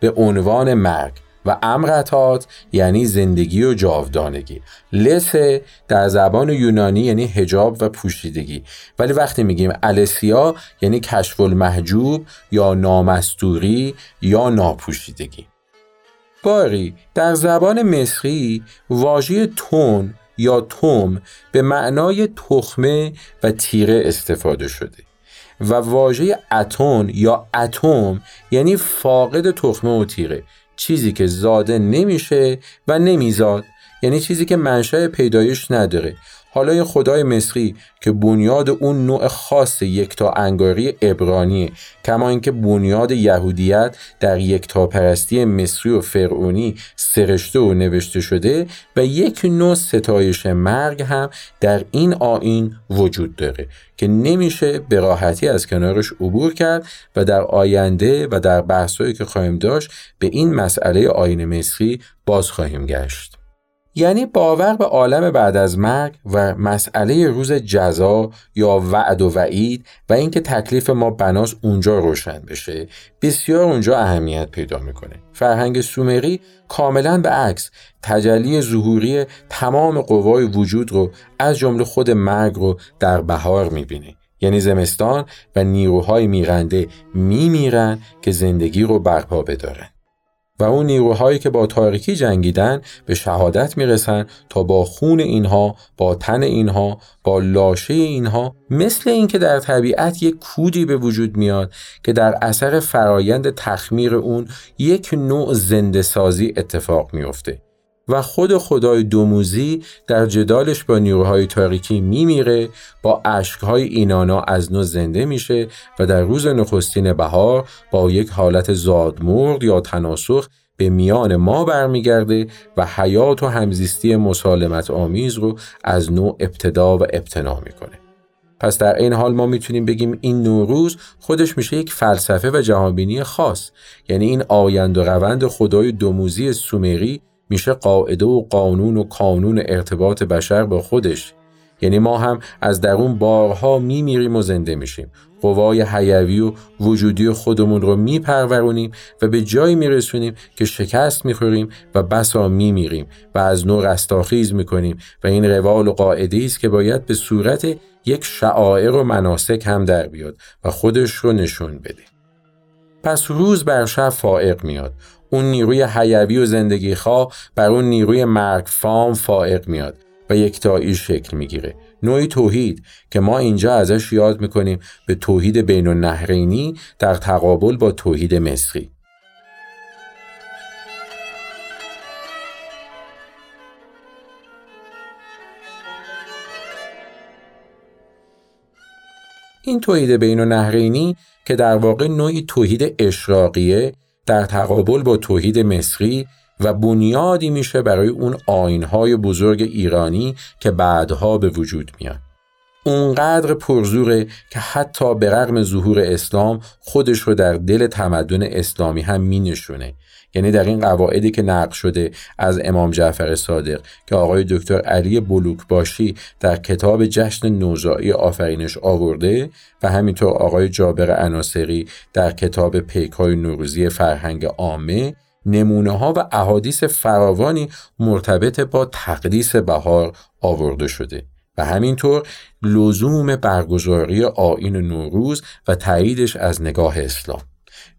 به عنوان مرگ. و امرتات یعنی زندگی و جاودانگی. لسه در زبان یونانی یعنی هجاب و پوشیدگی. ولی وقتی میگیم السیا یعنی کشف المحجوب یا نامستوری یا ناپوشیدگی. باری در زبان مصری واژه تون یا توم به معنای تخمه و تیره استفاده شده و واژه اتون یا اتم یعنی فاقد تخمه و تیره. چیزی که زاده نمیشه و نمیزاد. یعنی چیزی که منشأ پیدایش نداره. حالا این خدای مصری که بنیاد اون نوع خاص یکتا انگاری ابرانیه کما اینکه بنیاد یهودیت در یکتا پرستی مصری و فرعونی سرشته و نوشته شده و یک نوع ستایش مرگ هم در این آین وجود داره که نمیشه به راحتی از کنارش عبور کرد و در آینده و در بحثایی که خواهیم داشت به این مسئله آین مصری باز خواهیم گشت. یعنی باور به عالم بعد از مرگ و مسئله روز جزا یا وعد و وعید و اینکه تکلیف ما بناس اونجا روشن بشه بسیار اونجا اهمیت پیدا می‌کنه. فرهنگ سومری کاملا به عکس تجلی ظهوری تمام قوای وجود رو از جمله خود مرگ رو در بهار می‌بینه. یعنی زمستان و نیروهای میرنده میمیرن که زندگی رو برپا بدارن. و اون نیروهایی که با تاریکی جنگیدن به شهادت می‌رسن تا با خون اینها با تن اینها با لاشه اینها مثل اینکه در طبیعت یک کودی به وجود میاد که در اثر فرایند تخمیر اون یک نوع زنده سازی اتفاق میفته و خود خدای دوموزی در جدالش با نیروهای تاریکی میمیره با اشکهای اینانا از نو زنده میشه و در روز نخستین بهار با یک حالت زادمرد یا تناسخ به میان ما برمیگرده و حیات و همزیستی مسالمت آمیز رو از نوع ابتدا و ابتنا می‌کنه. پس در این حال ما می‌تونیم بگیم این نوروز خودش میشه یک فلسفه و جهانبینی خاص یعنی این آیند و روند خدای دوموزی سومری میشه قاعده و قانون و کانون ارتباط بشر با خودش. یعنی ما هم از درون بارها میمیریم و زنده میشیم. قوای حیوی و وجودی خودمون رو میپرورونیم و به جایی میرسونیم که شکست می‌خوریم و بسا میمیریم و از نو رستاخیز می‌کنیم و این روال و قاعده است که باید به صورت یک شعائر و مناسک هم در بیاد و خودش رو نشون بده. پس روز بر شب فائق میاد. اون نیروی حیوی و زندگی خواه بر اون نیروی مرگ فام فائق میاد و یکتایی شکل می‌گیره. نوعی توحید که ما اینجا ازش یاد می‌کنیم به توحید بین النهرینی در تقابل با توحید مصری. این توحید بین النهرینی که در واقع نوعی توحید اشراقیه در تقابل با توحید مصری و بنیادی میشه برای اون آینهای بزرگ ایرانی که بعدها به وجود میاد. اونقدر پرزوره که حتی به رغم ظهور اسلام خودش رو در دل تمدن اسلامی هم می نشونه. یعنی در این قواعدی که نقل شده از امام جعفر صادق که آقای دکتر علی بلوک باشی در کتاب جشن نوزایی آفرینش آورده و همینطور آقای جابر عناصری در کتاب پیک های نوروزی فرهنگ عامه نمونه ها و احادیث فراوانی مرتبط با تقدیس بهار آورده شده و همینطور لزوم برگزاری آین نوروز و تاییدش از نگاه اسلام.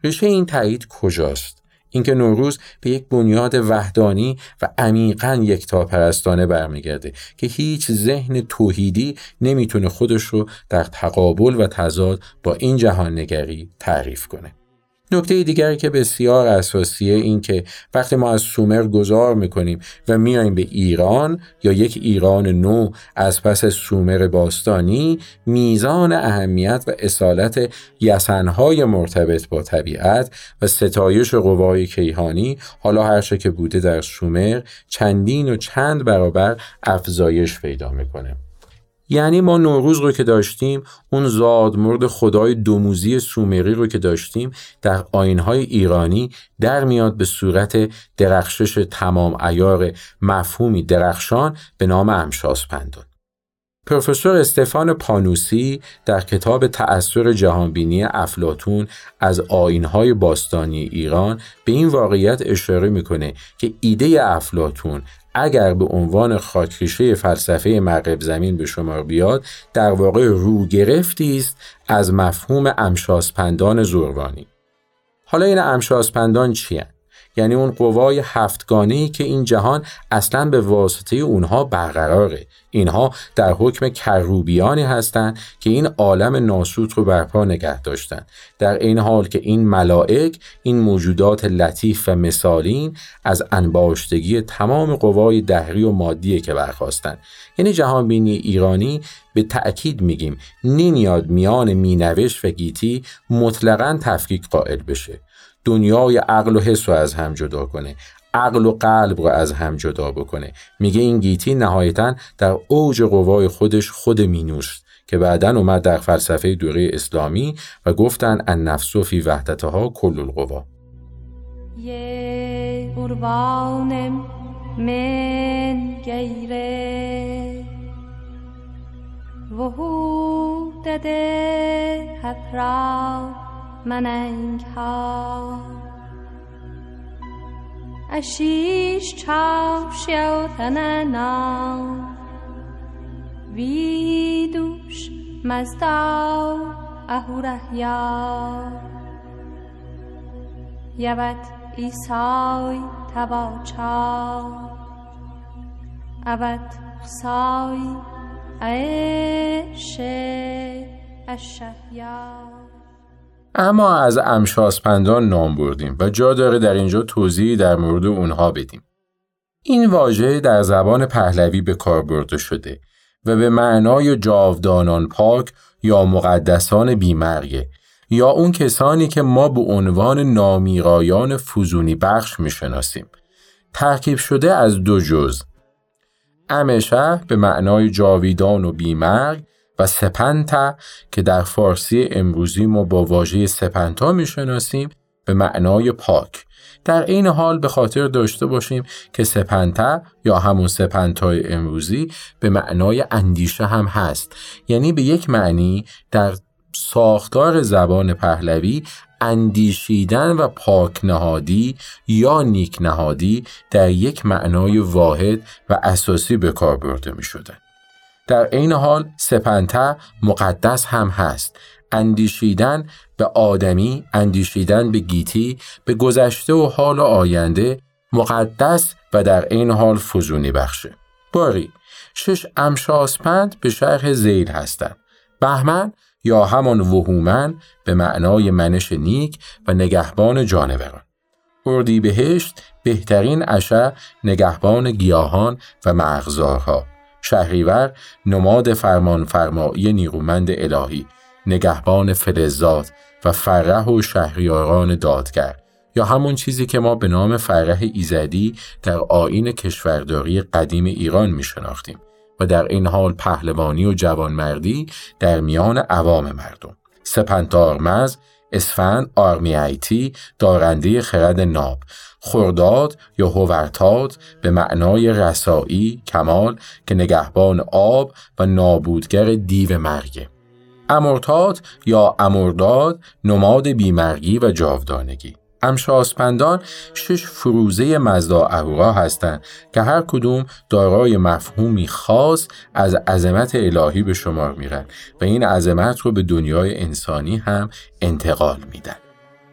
ریشه این تایید کجاست؟ اینکه نوروز به یک بنیاد وحدانی و عمیقا یکتاپرستانه برمیگرده که هیچ ذهن توحیدی نمی‌تونه خودش رو در تقابل و تضاد با این جهان نگری تعریف کنه. نکته دیگری که بسیار اساسیه این که وقتی ما از سومر گذار می‌کنیم و میایم به ایران یا یک ایران نو از پس سومر باستانی میزان اهمیت و اصالت یسنهای مرتبط با طبیعت و ستایش قوای کیهانی حالا هرچه که بوده در سومر چندین و چند برابر افزایش پیدا می‌کنه. یعنی ما نوروز رو که داشتیم اون زادمرد خدای دوموزی سومری رو که داشتیم در آینهای ایرانی در میاد به صورت درخشش تمام ایار مفهومی درخشان به نام امشاس پندون. پروفسور استفان پانوسی در کتاب تأثیر جهانبینی افلاتون از آینهای باستانی ایران به این واقعیت اشاره می‌کنه که ایده افلاتون اگر به عنوان خاکریشه فلسفه مغرب زمین به شمار بیاد در واقع رو گرفتی است از مفهوم امشاسپندان زوروانی. حالا این امشاسپندان چی یعنی اون قوای هفتگانه که این جهان اصلا به واسطه اونها برقراره. اینها در حکم کروبیانی هستند که این عالم ناسوت رو برپا نگه داشتن. در این حال که این ملائک این موجودات لطیف و مثالین از انباشتگی تمام قوای دهری و مادیه که برخواستن یعنی جهانبینی ایرانی به تأکید میگیم نمیاد میان مینوش و گیتی مطلقا تفکیک قائل بشه. دنیای عقل و حس رو از هم جدا کنه. عقل و قلب رو از هم جدا بکنه. میگه این گیتی نهایتا در اوج قوای خودش خود مینوست که بعدا اومد در فلسفه دوره اسلامی و گفتن ان نفس فی وحدتها کل القوا. من گیره. وحودت هفرا مننگ ها اشیش چاو شیوتننا ویدوش مزداو اهورهیا. یوت ایسای تواچا اوت خسای ایش الشهیا اما از امشاسپندان نام بردیم و جا داره در اینجا توضیحی در مورد اونها بدیم. این واژه در زبان پهلوی به کار برده شده و به معنای جاودانان پاک یا مقدسان بیمرگه یا اون کسانی که ما به عنوان نامیرایان فوزونی بخش می‌شناسیم. ترکیب شده از دو جز. امشه به معنای جاویدان و بیمرگ و سپنتا که در فارسی امروزی ما با واژه سپنتا می‌شناسیم به معنای پاک در این حال به خاطر داشته باشیم که سپنتا یا همون سپنتای امروزی به معنای اندیشه هم هست یعنی به یک معنی در ساختار زبان پهلوی اندیشیدن و پاک نهادی یا نیک نهادی در یک معنای واحد و اساسی به کار برده می شدن. در عین حال سپنته مقدس هم هست. اندیشیدن به آدمی اندیشیدن به گیتی به گذشته و حال و آینده مقدس و در عین حال فزونی بخشه. باری شش امشاسپند به شرح زیل هستند. بهمن یا همان وهومن به معنای منش نیک و نگهبان جانوران. اردی بهشت بهترین عشه نگهبان گیاهان و مغزارها. شهریور نماد فرمان فرمایی نیرومند الهی نگهبان فلزات و فرح و شهریاران دادگر یا همون چیزی که ما به نام فرح ایزدی در آین کشورداری قدیم ایران می شناختیم و در این حال پهلوانی و جوانمردی در میان عوام مردم. سپنتارمز اسفند آرمیایتی دارنده خرد ناب خرداد یا هوورتاد به معنای رسایی کمال که نگهبان آب و نابودگر دیو مرگه. امورتاد یا امرداد نماد بیمرگی و جاودانگی. امشاسپندان شش فروزه مزدا اهورا هستند که هر کدوم دارای مفهومی خاص از عظمت الهی به شمار میرن و این عظمت رو به دنیای انسانی هم انتقال میدن.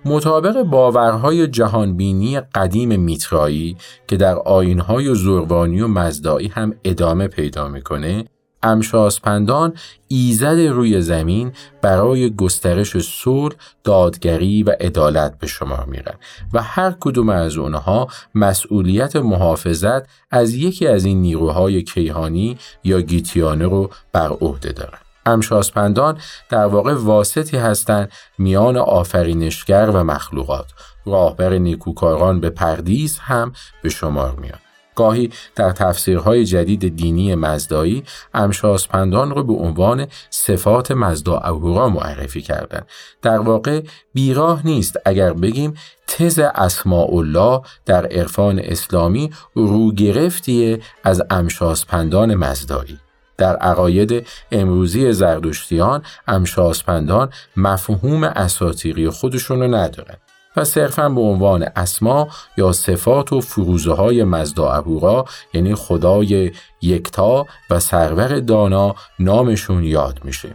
مطابق باورهای جهانبینی قدیم میترایی که در آینهای زربانی و مزدایی هم ادامه پیدا می‌کنه امشاسپندان ایزد روی زمین برای گسترش صلح، دادگری و عدالت به شمار میرن و هر کدوم از اونها مسئولیت محافظت از یکی از این نیروهای کیهانی یا گیتیانه رو بر عهده دارن. امشاسپندان در واقع واسطی هستند میان آفرینشگر و مخلوقات راهبر نیکوکاران به پردیس هم به شمار میاد گاهی در تفسیرهای جدید دینی مزدایی امشاسپندان رو به عنوان صفات مزدا اهورا معرفی کردند. در واقع بیراه نیست اگر بگیم تز اسماء الله در عرفان اسلامی رو گرفتیه از امشاسپندان مزدایی. در عقاید امروزی زردشتیان امشاسپندان مفهوم اساتیری خودشون رو ندارن و صرفا به عنوان اسما یا صفات و فروزه های مزدا اهورا یعنی خدای یکتا و سرور دانا نامشون یاد میشه.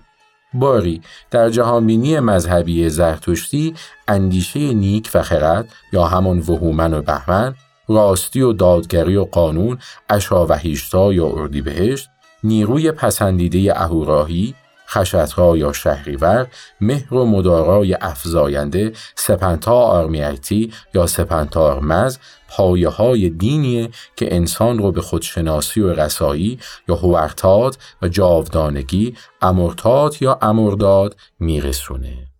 باری در جهانبینی مذهبی زرتشتی اندیشه نیک و خرد یا همان وهومن و بهمن راستی و دادگری و قانون اشاوهیشتا یا اردیبهشت نیروی پسندیده اهوراهی خشتها یا شهریور، مهر و مدارای افزاینده، سپنتا آرمیتی یا سپنتا آرمز پایه های دینیه که انسان رو به خودشناسی و رسایی یا هوارتاد و جاودانگی امرتاد یا امرداد میرسونه.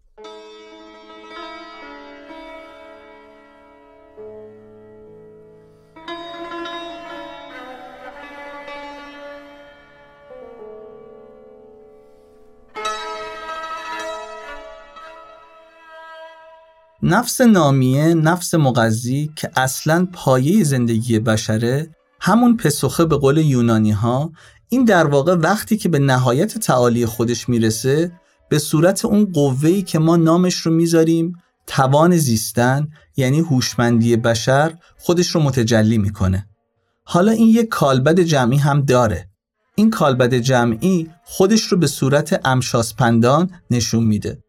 نفس نامیه نفس مغذی که اصلا پایه زندگی بشره همون پسخه به قول یونانی ها این در واقع وقتی که به نهایت تعالی خودش می‌رسه به صورت اون قوهی که ما نامش رو می‌ذاریم توان زیستن یعنی هوشمندی بشر خودش رو متجلی می‌کنه. حالا این یک کالبد جمعی هم داره. این کالبد جمعی خودش رو به صورت امشاسپندان نشون میده.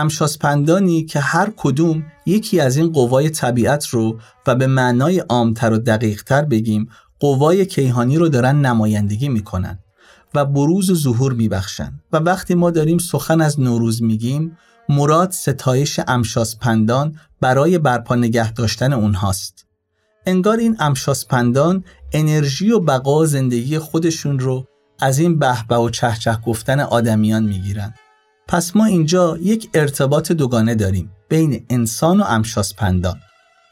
امشاسپندانی که هر کدوم یکی از این قوای طبیعت رو و به معنای عامتر و دقیقتر بگیم قوای کیهانی رو دارن نمایندگی می‌کنن و بروز و ظهور میبخشن. و وقتی ما داریم سخن از نوروز میگیم مراد ستایش امشاسپندان برای برپا نگه داشتن اونهاست. انگار این امشاسپندان انرژی و بقا زندگی خودشون رو از این بهبه و چهچه گفتن آدمیان می‌گیرن. پس ما اینجا یک ارتباط دوگانه داریم بین انسان و امشاسپندان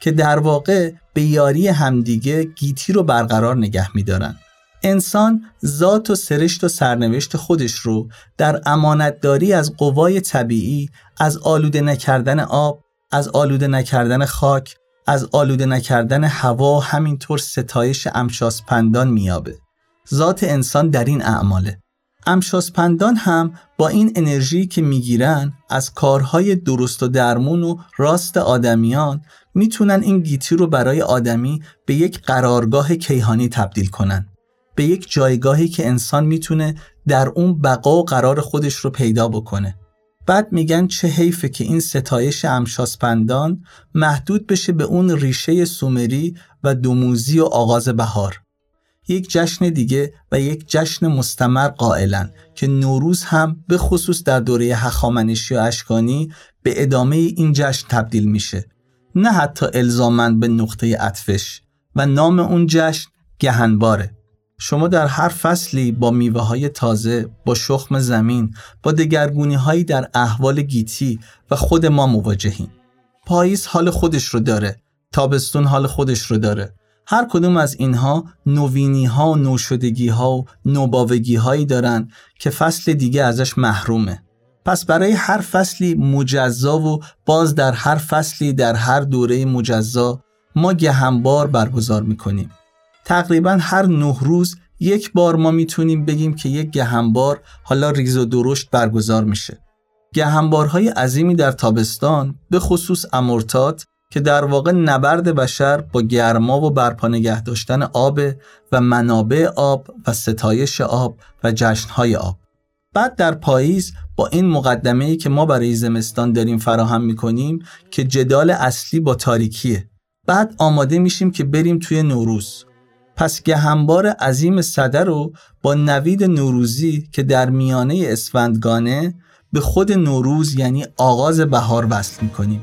که در واقع به یاری همدیگه گیتی رو برقرار نگه میدارن. انسان ذات و سرشت و سرنوشت خودش رو در امانتداری از قوای طبیعی از آلوده نکردن آب، از آلوده نکردن خاک، از آلوده نکردن هوا همینطور ستایش امشاسپندان میابه. ذات انسان در این اعماله. امشاسپندان هم با این انرژی که می‌گیرن از کارهای درست و درمون و راست آدمیان می‌تونن این گیتی رو برای آدمی به یک قرارگاه کیهانی تبدیل کنن. به یک جایگاهی که انسان می‌تونه در اون بقا و قرار خودش رو پیدا بکنه. بعد میگن چه حیفه که این ستایش امشاسپندان محدود بشه به اون ریشه سومری و دوموزی و آغاز بهار. یک جشن دیگه و یک جشن مستمر قائلن که نوروز هم به خصوص در دوره هخامنشی و اشکانی به ادامه این جشن تبدیل میشه نه حتی الزامن به نقطه عطفش و نام اون جشن گهنباره شما در هر فصلی با میوه های تازه، با شخم زمین، با دگرگونی هایی در احوال گیتی و خود ما مواجهیم. پاییز حال خودش رو داره، تابستون حال خودش رو داره. هر کدوم از اینها نوینی ها و نوشدگی ها و نوباوگی هایی دارن که فصل دیگه ازش محرومه. پس برای هر فصلی مجزا و باز در هر فصلی در هر دوره مجزا ما گهنبار برگزار می‌کنیم. تقریبا هر نه روز یک بار ما می‌تونیم بگیم که یک گهنبار حالا ریز و درشت برگزار میشه. گهنبارهای عظیمی در تابستان به خصوص امورتات که در واقع نبرد بشر با گرما و برپا نگه داشتن آب و منابع آب و ستایش آب و جشنهای آب. بعد در پاییز با این مقدمه ای که ما برای زمستان داریم فراهم می‌کنیم که جدال اصلی با تاریکیه. بعد آماده میشیم که بریم توی نوروز. پس گهنبار عظیم صده رو با نوید نوروزی که در میانه اسفندگانه به خود نوروز یعنی آغاز بهار وصل می‌کنیم.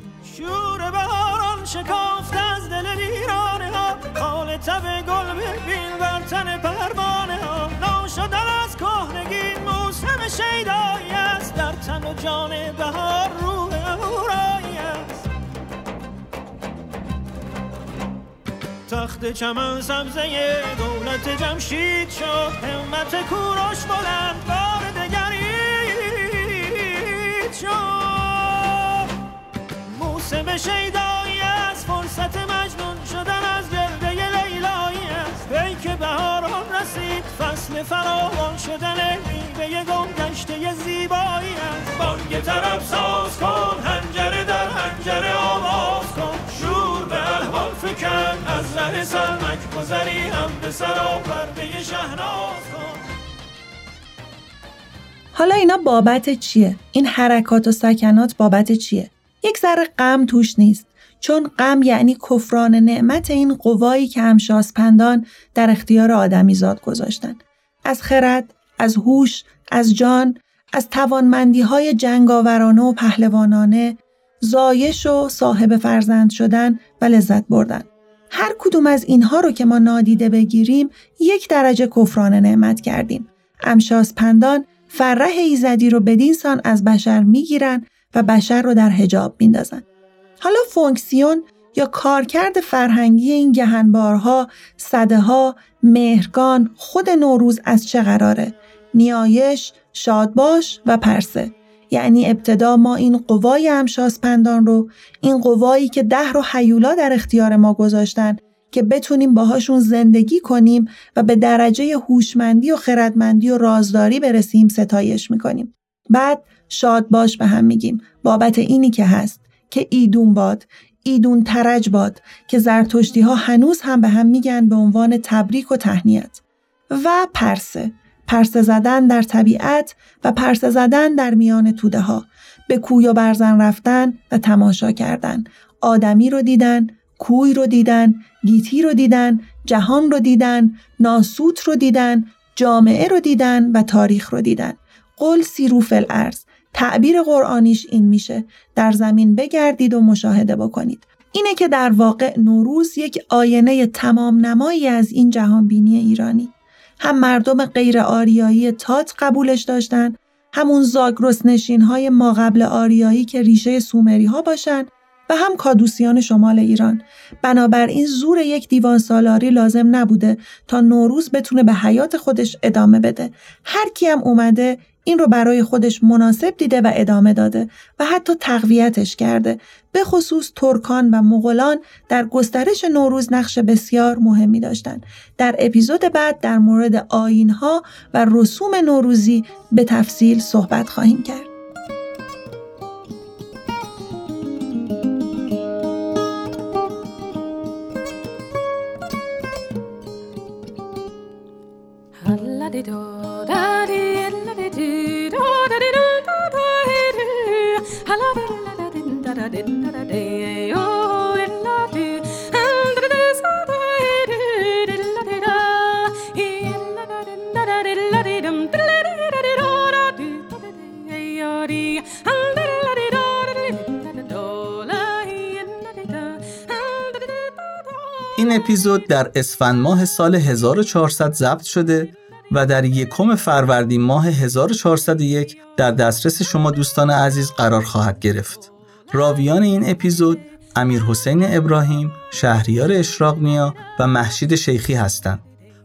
تخت چمن سبزه دولت جمشید شد. همت کوروش بلند بار دگرید شد. موسم شیدایی است فرصت مجنون شدن از گرده لیلایی است. ای که بهاران رسید فصل فراوان شدن میوه گم گشته زیبایی است. بانگ طرب ساز کن هنجره در هنجره آواز کن. فکن از ره سرمک گذری هم به سرا پرده شهناز حالا اینا بابت چیه؟ این حرکات و سکنات بابت چیه؟ یک ذره غم توش نیست چون غم یعنی کفران نعمت این قوایی که همشاسپندان در اختیار آدمیزاد گذاشتن از خرد، از هوش، از جان، از توانمندی های جنگاورانه و پهلوانانه، زایش و صاحب فرزند شدن و لذت بردن. هر کدوم از اینها رو که ما نادیده بگیریم یک درجه کفران نعمت کردیم. امشاسپندان فرح ایزدی رو بدین سان از بشر می‌گیرن و بشر رو در حجاب میندازن. حالا فونکسیون یا کارکرد فرهنگی این گهنبارها، صده ها، مهرگان، خود نوروز از چه قراره؟ نیایش، شادباش و پرسه. یعنی ابتدا ما این قوای امشاسپندان رو این قوایی که ده رو حیولا در اختیار ما گذاشتن که بتونیم باهاشون زندگی کنیم و به درجه هوشمندی و خردمندی و رازداری برسیم ستایش می‌کنیم. بعد شاد باش به هم میگیم بابت اینی که هست که ایدون باد ایدون ترج باد که زرتشتی ها هنوز هم به هم میگن به عنوان تبریک و تهنیت و پرسه پرسه زدن در طبیعت و پرسه زدن در میان توده ها به کوی و برزن رفتن و تماشا کردن. آدمی رو دیدن کوی رو دیدن گیتی رو دیدن جهان رو دیدن ناسوت رو دیدن جامعه رو دیدن و تاریخ رو دیدن. قل سیرو فل ارز تعبیر قرآنیش این میشه. در زمین بگردید و مشاهده بکنید. اینه که در واقع نوروز یک آینه تمام نمایی از این جهان بینی ایرانی. هم مردم غیر آریایی تات قبولش داشتن همون زاگرس نشین های ما قبل آریایی که ریشه سومری ها باشن و هم کادوسیان شمال ایران. بنابراین زور یک دیوان سالاری لازم نبوده تا نوروز بتونه به حیات خودش ادامه بده. هر کی هم اومده این رو برای خودش مناسب دیده و ادامه داده و حتی تقویتش کرده. به خصوص ترکان و مغولان در گسترش نوروز نقش بسیار مهمی داشتند در اپیزود بعد در مورد آینها و رسوم نوروزی به تفصیل صحبت خواهیم کرد. این اپیزود در اسفند ماه سال 1400 ضبط شده و در یکم فروردین ماه 1401 در دسترس شما دوستان عزیز قرار خواهد گرفت. راویان این اپیزود امیر حسین ابراهیم، شهریار اشراقنیا و محشید شیخی هستند.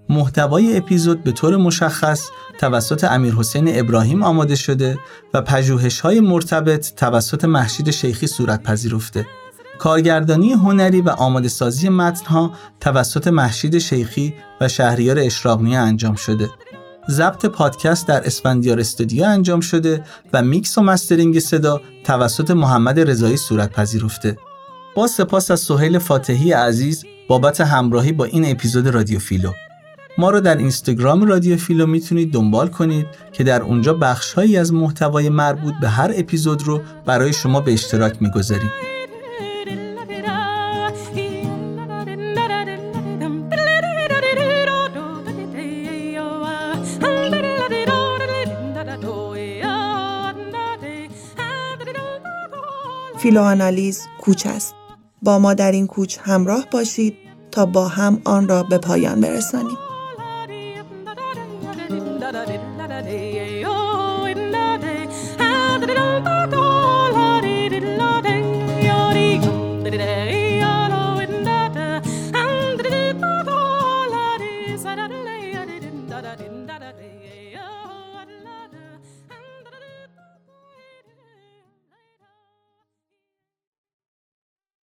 محتوای اپیزود به طور مشخص توسط امیر حسین ابراهیم آماده شده و پژوهش های مرتبط توسط محشید شیخی صورت پذیرفته. کارگردانی هنری و آماده سازی متنها توسط مهشید شیخی و شهریار اشراقنی انجام شده. ضبط پادکست در اسفندیار استودیو انجام شده و میکس و mastering صدا توسط محمد رضایی صورت پذیرفته. با سپاس از سهیل فاتحی عزیز بابت همراهی با این اپیزود رادیو فیلو. ما رو در اینستاگرام رادیو فیلو می‌تونید دنبال کنید که در اونجا بخشهایی از محتوای مربوط به هر اپیزود رو برای شما به اشتراک می‌گذاریم. فیلوآنالیز کوچ است. با ما در این کوچ همراه باشید تا با هم آن را به پایان برسانیم.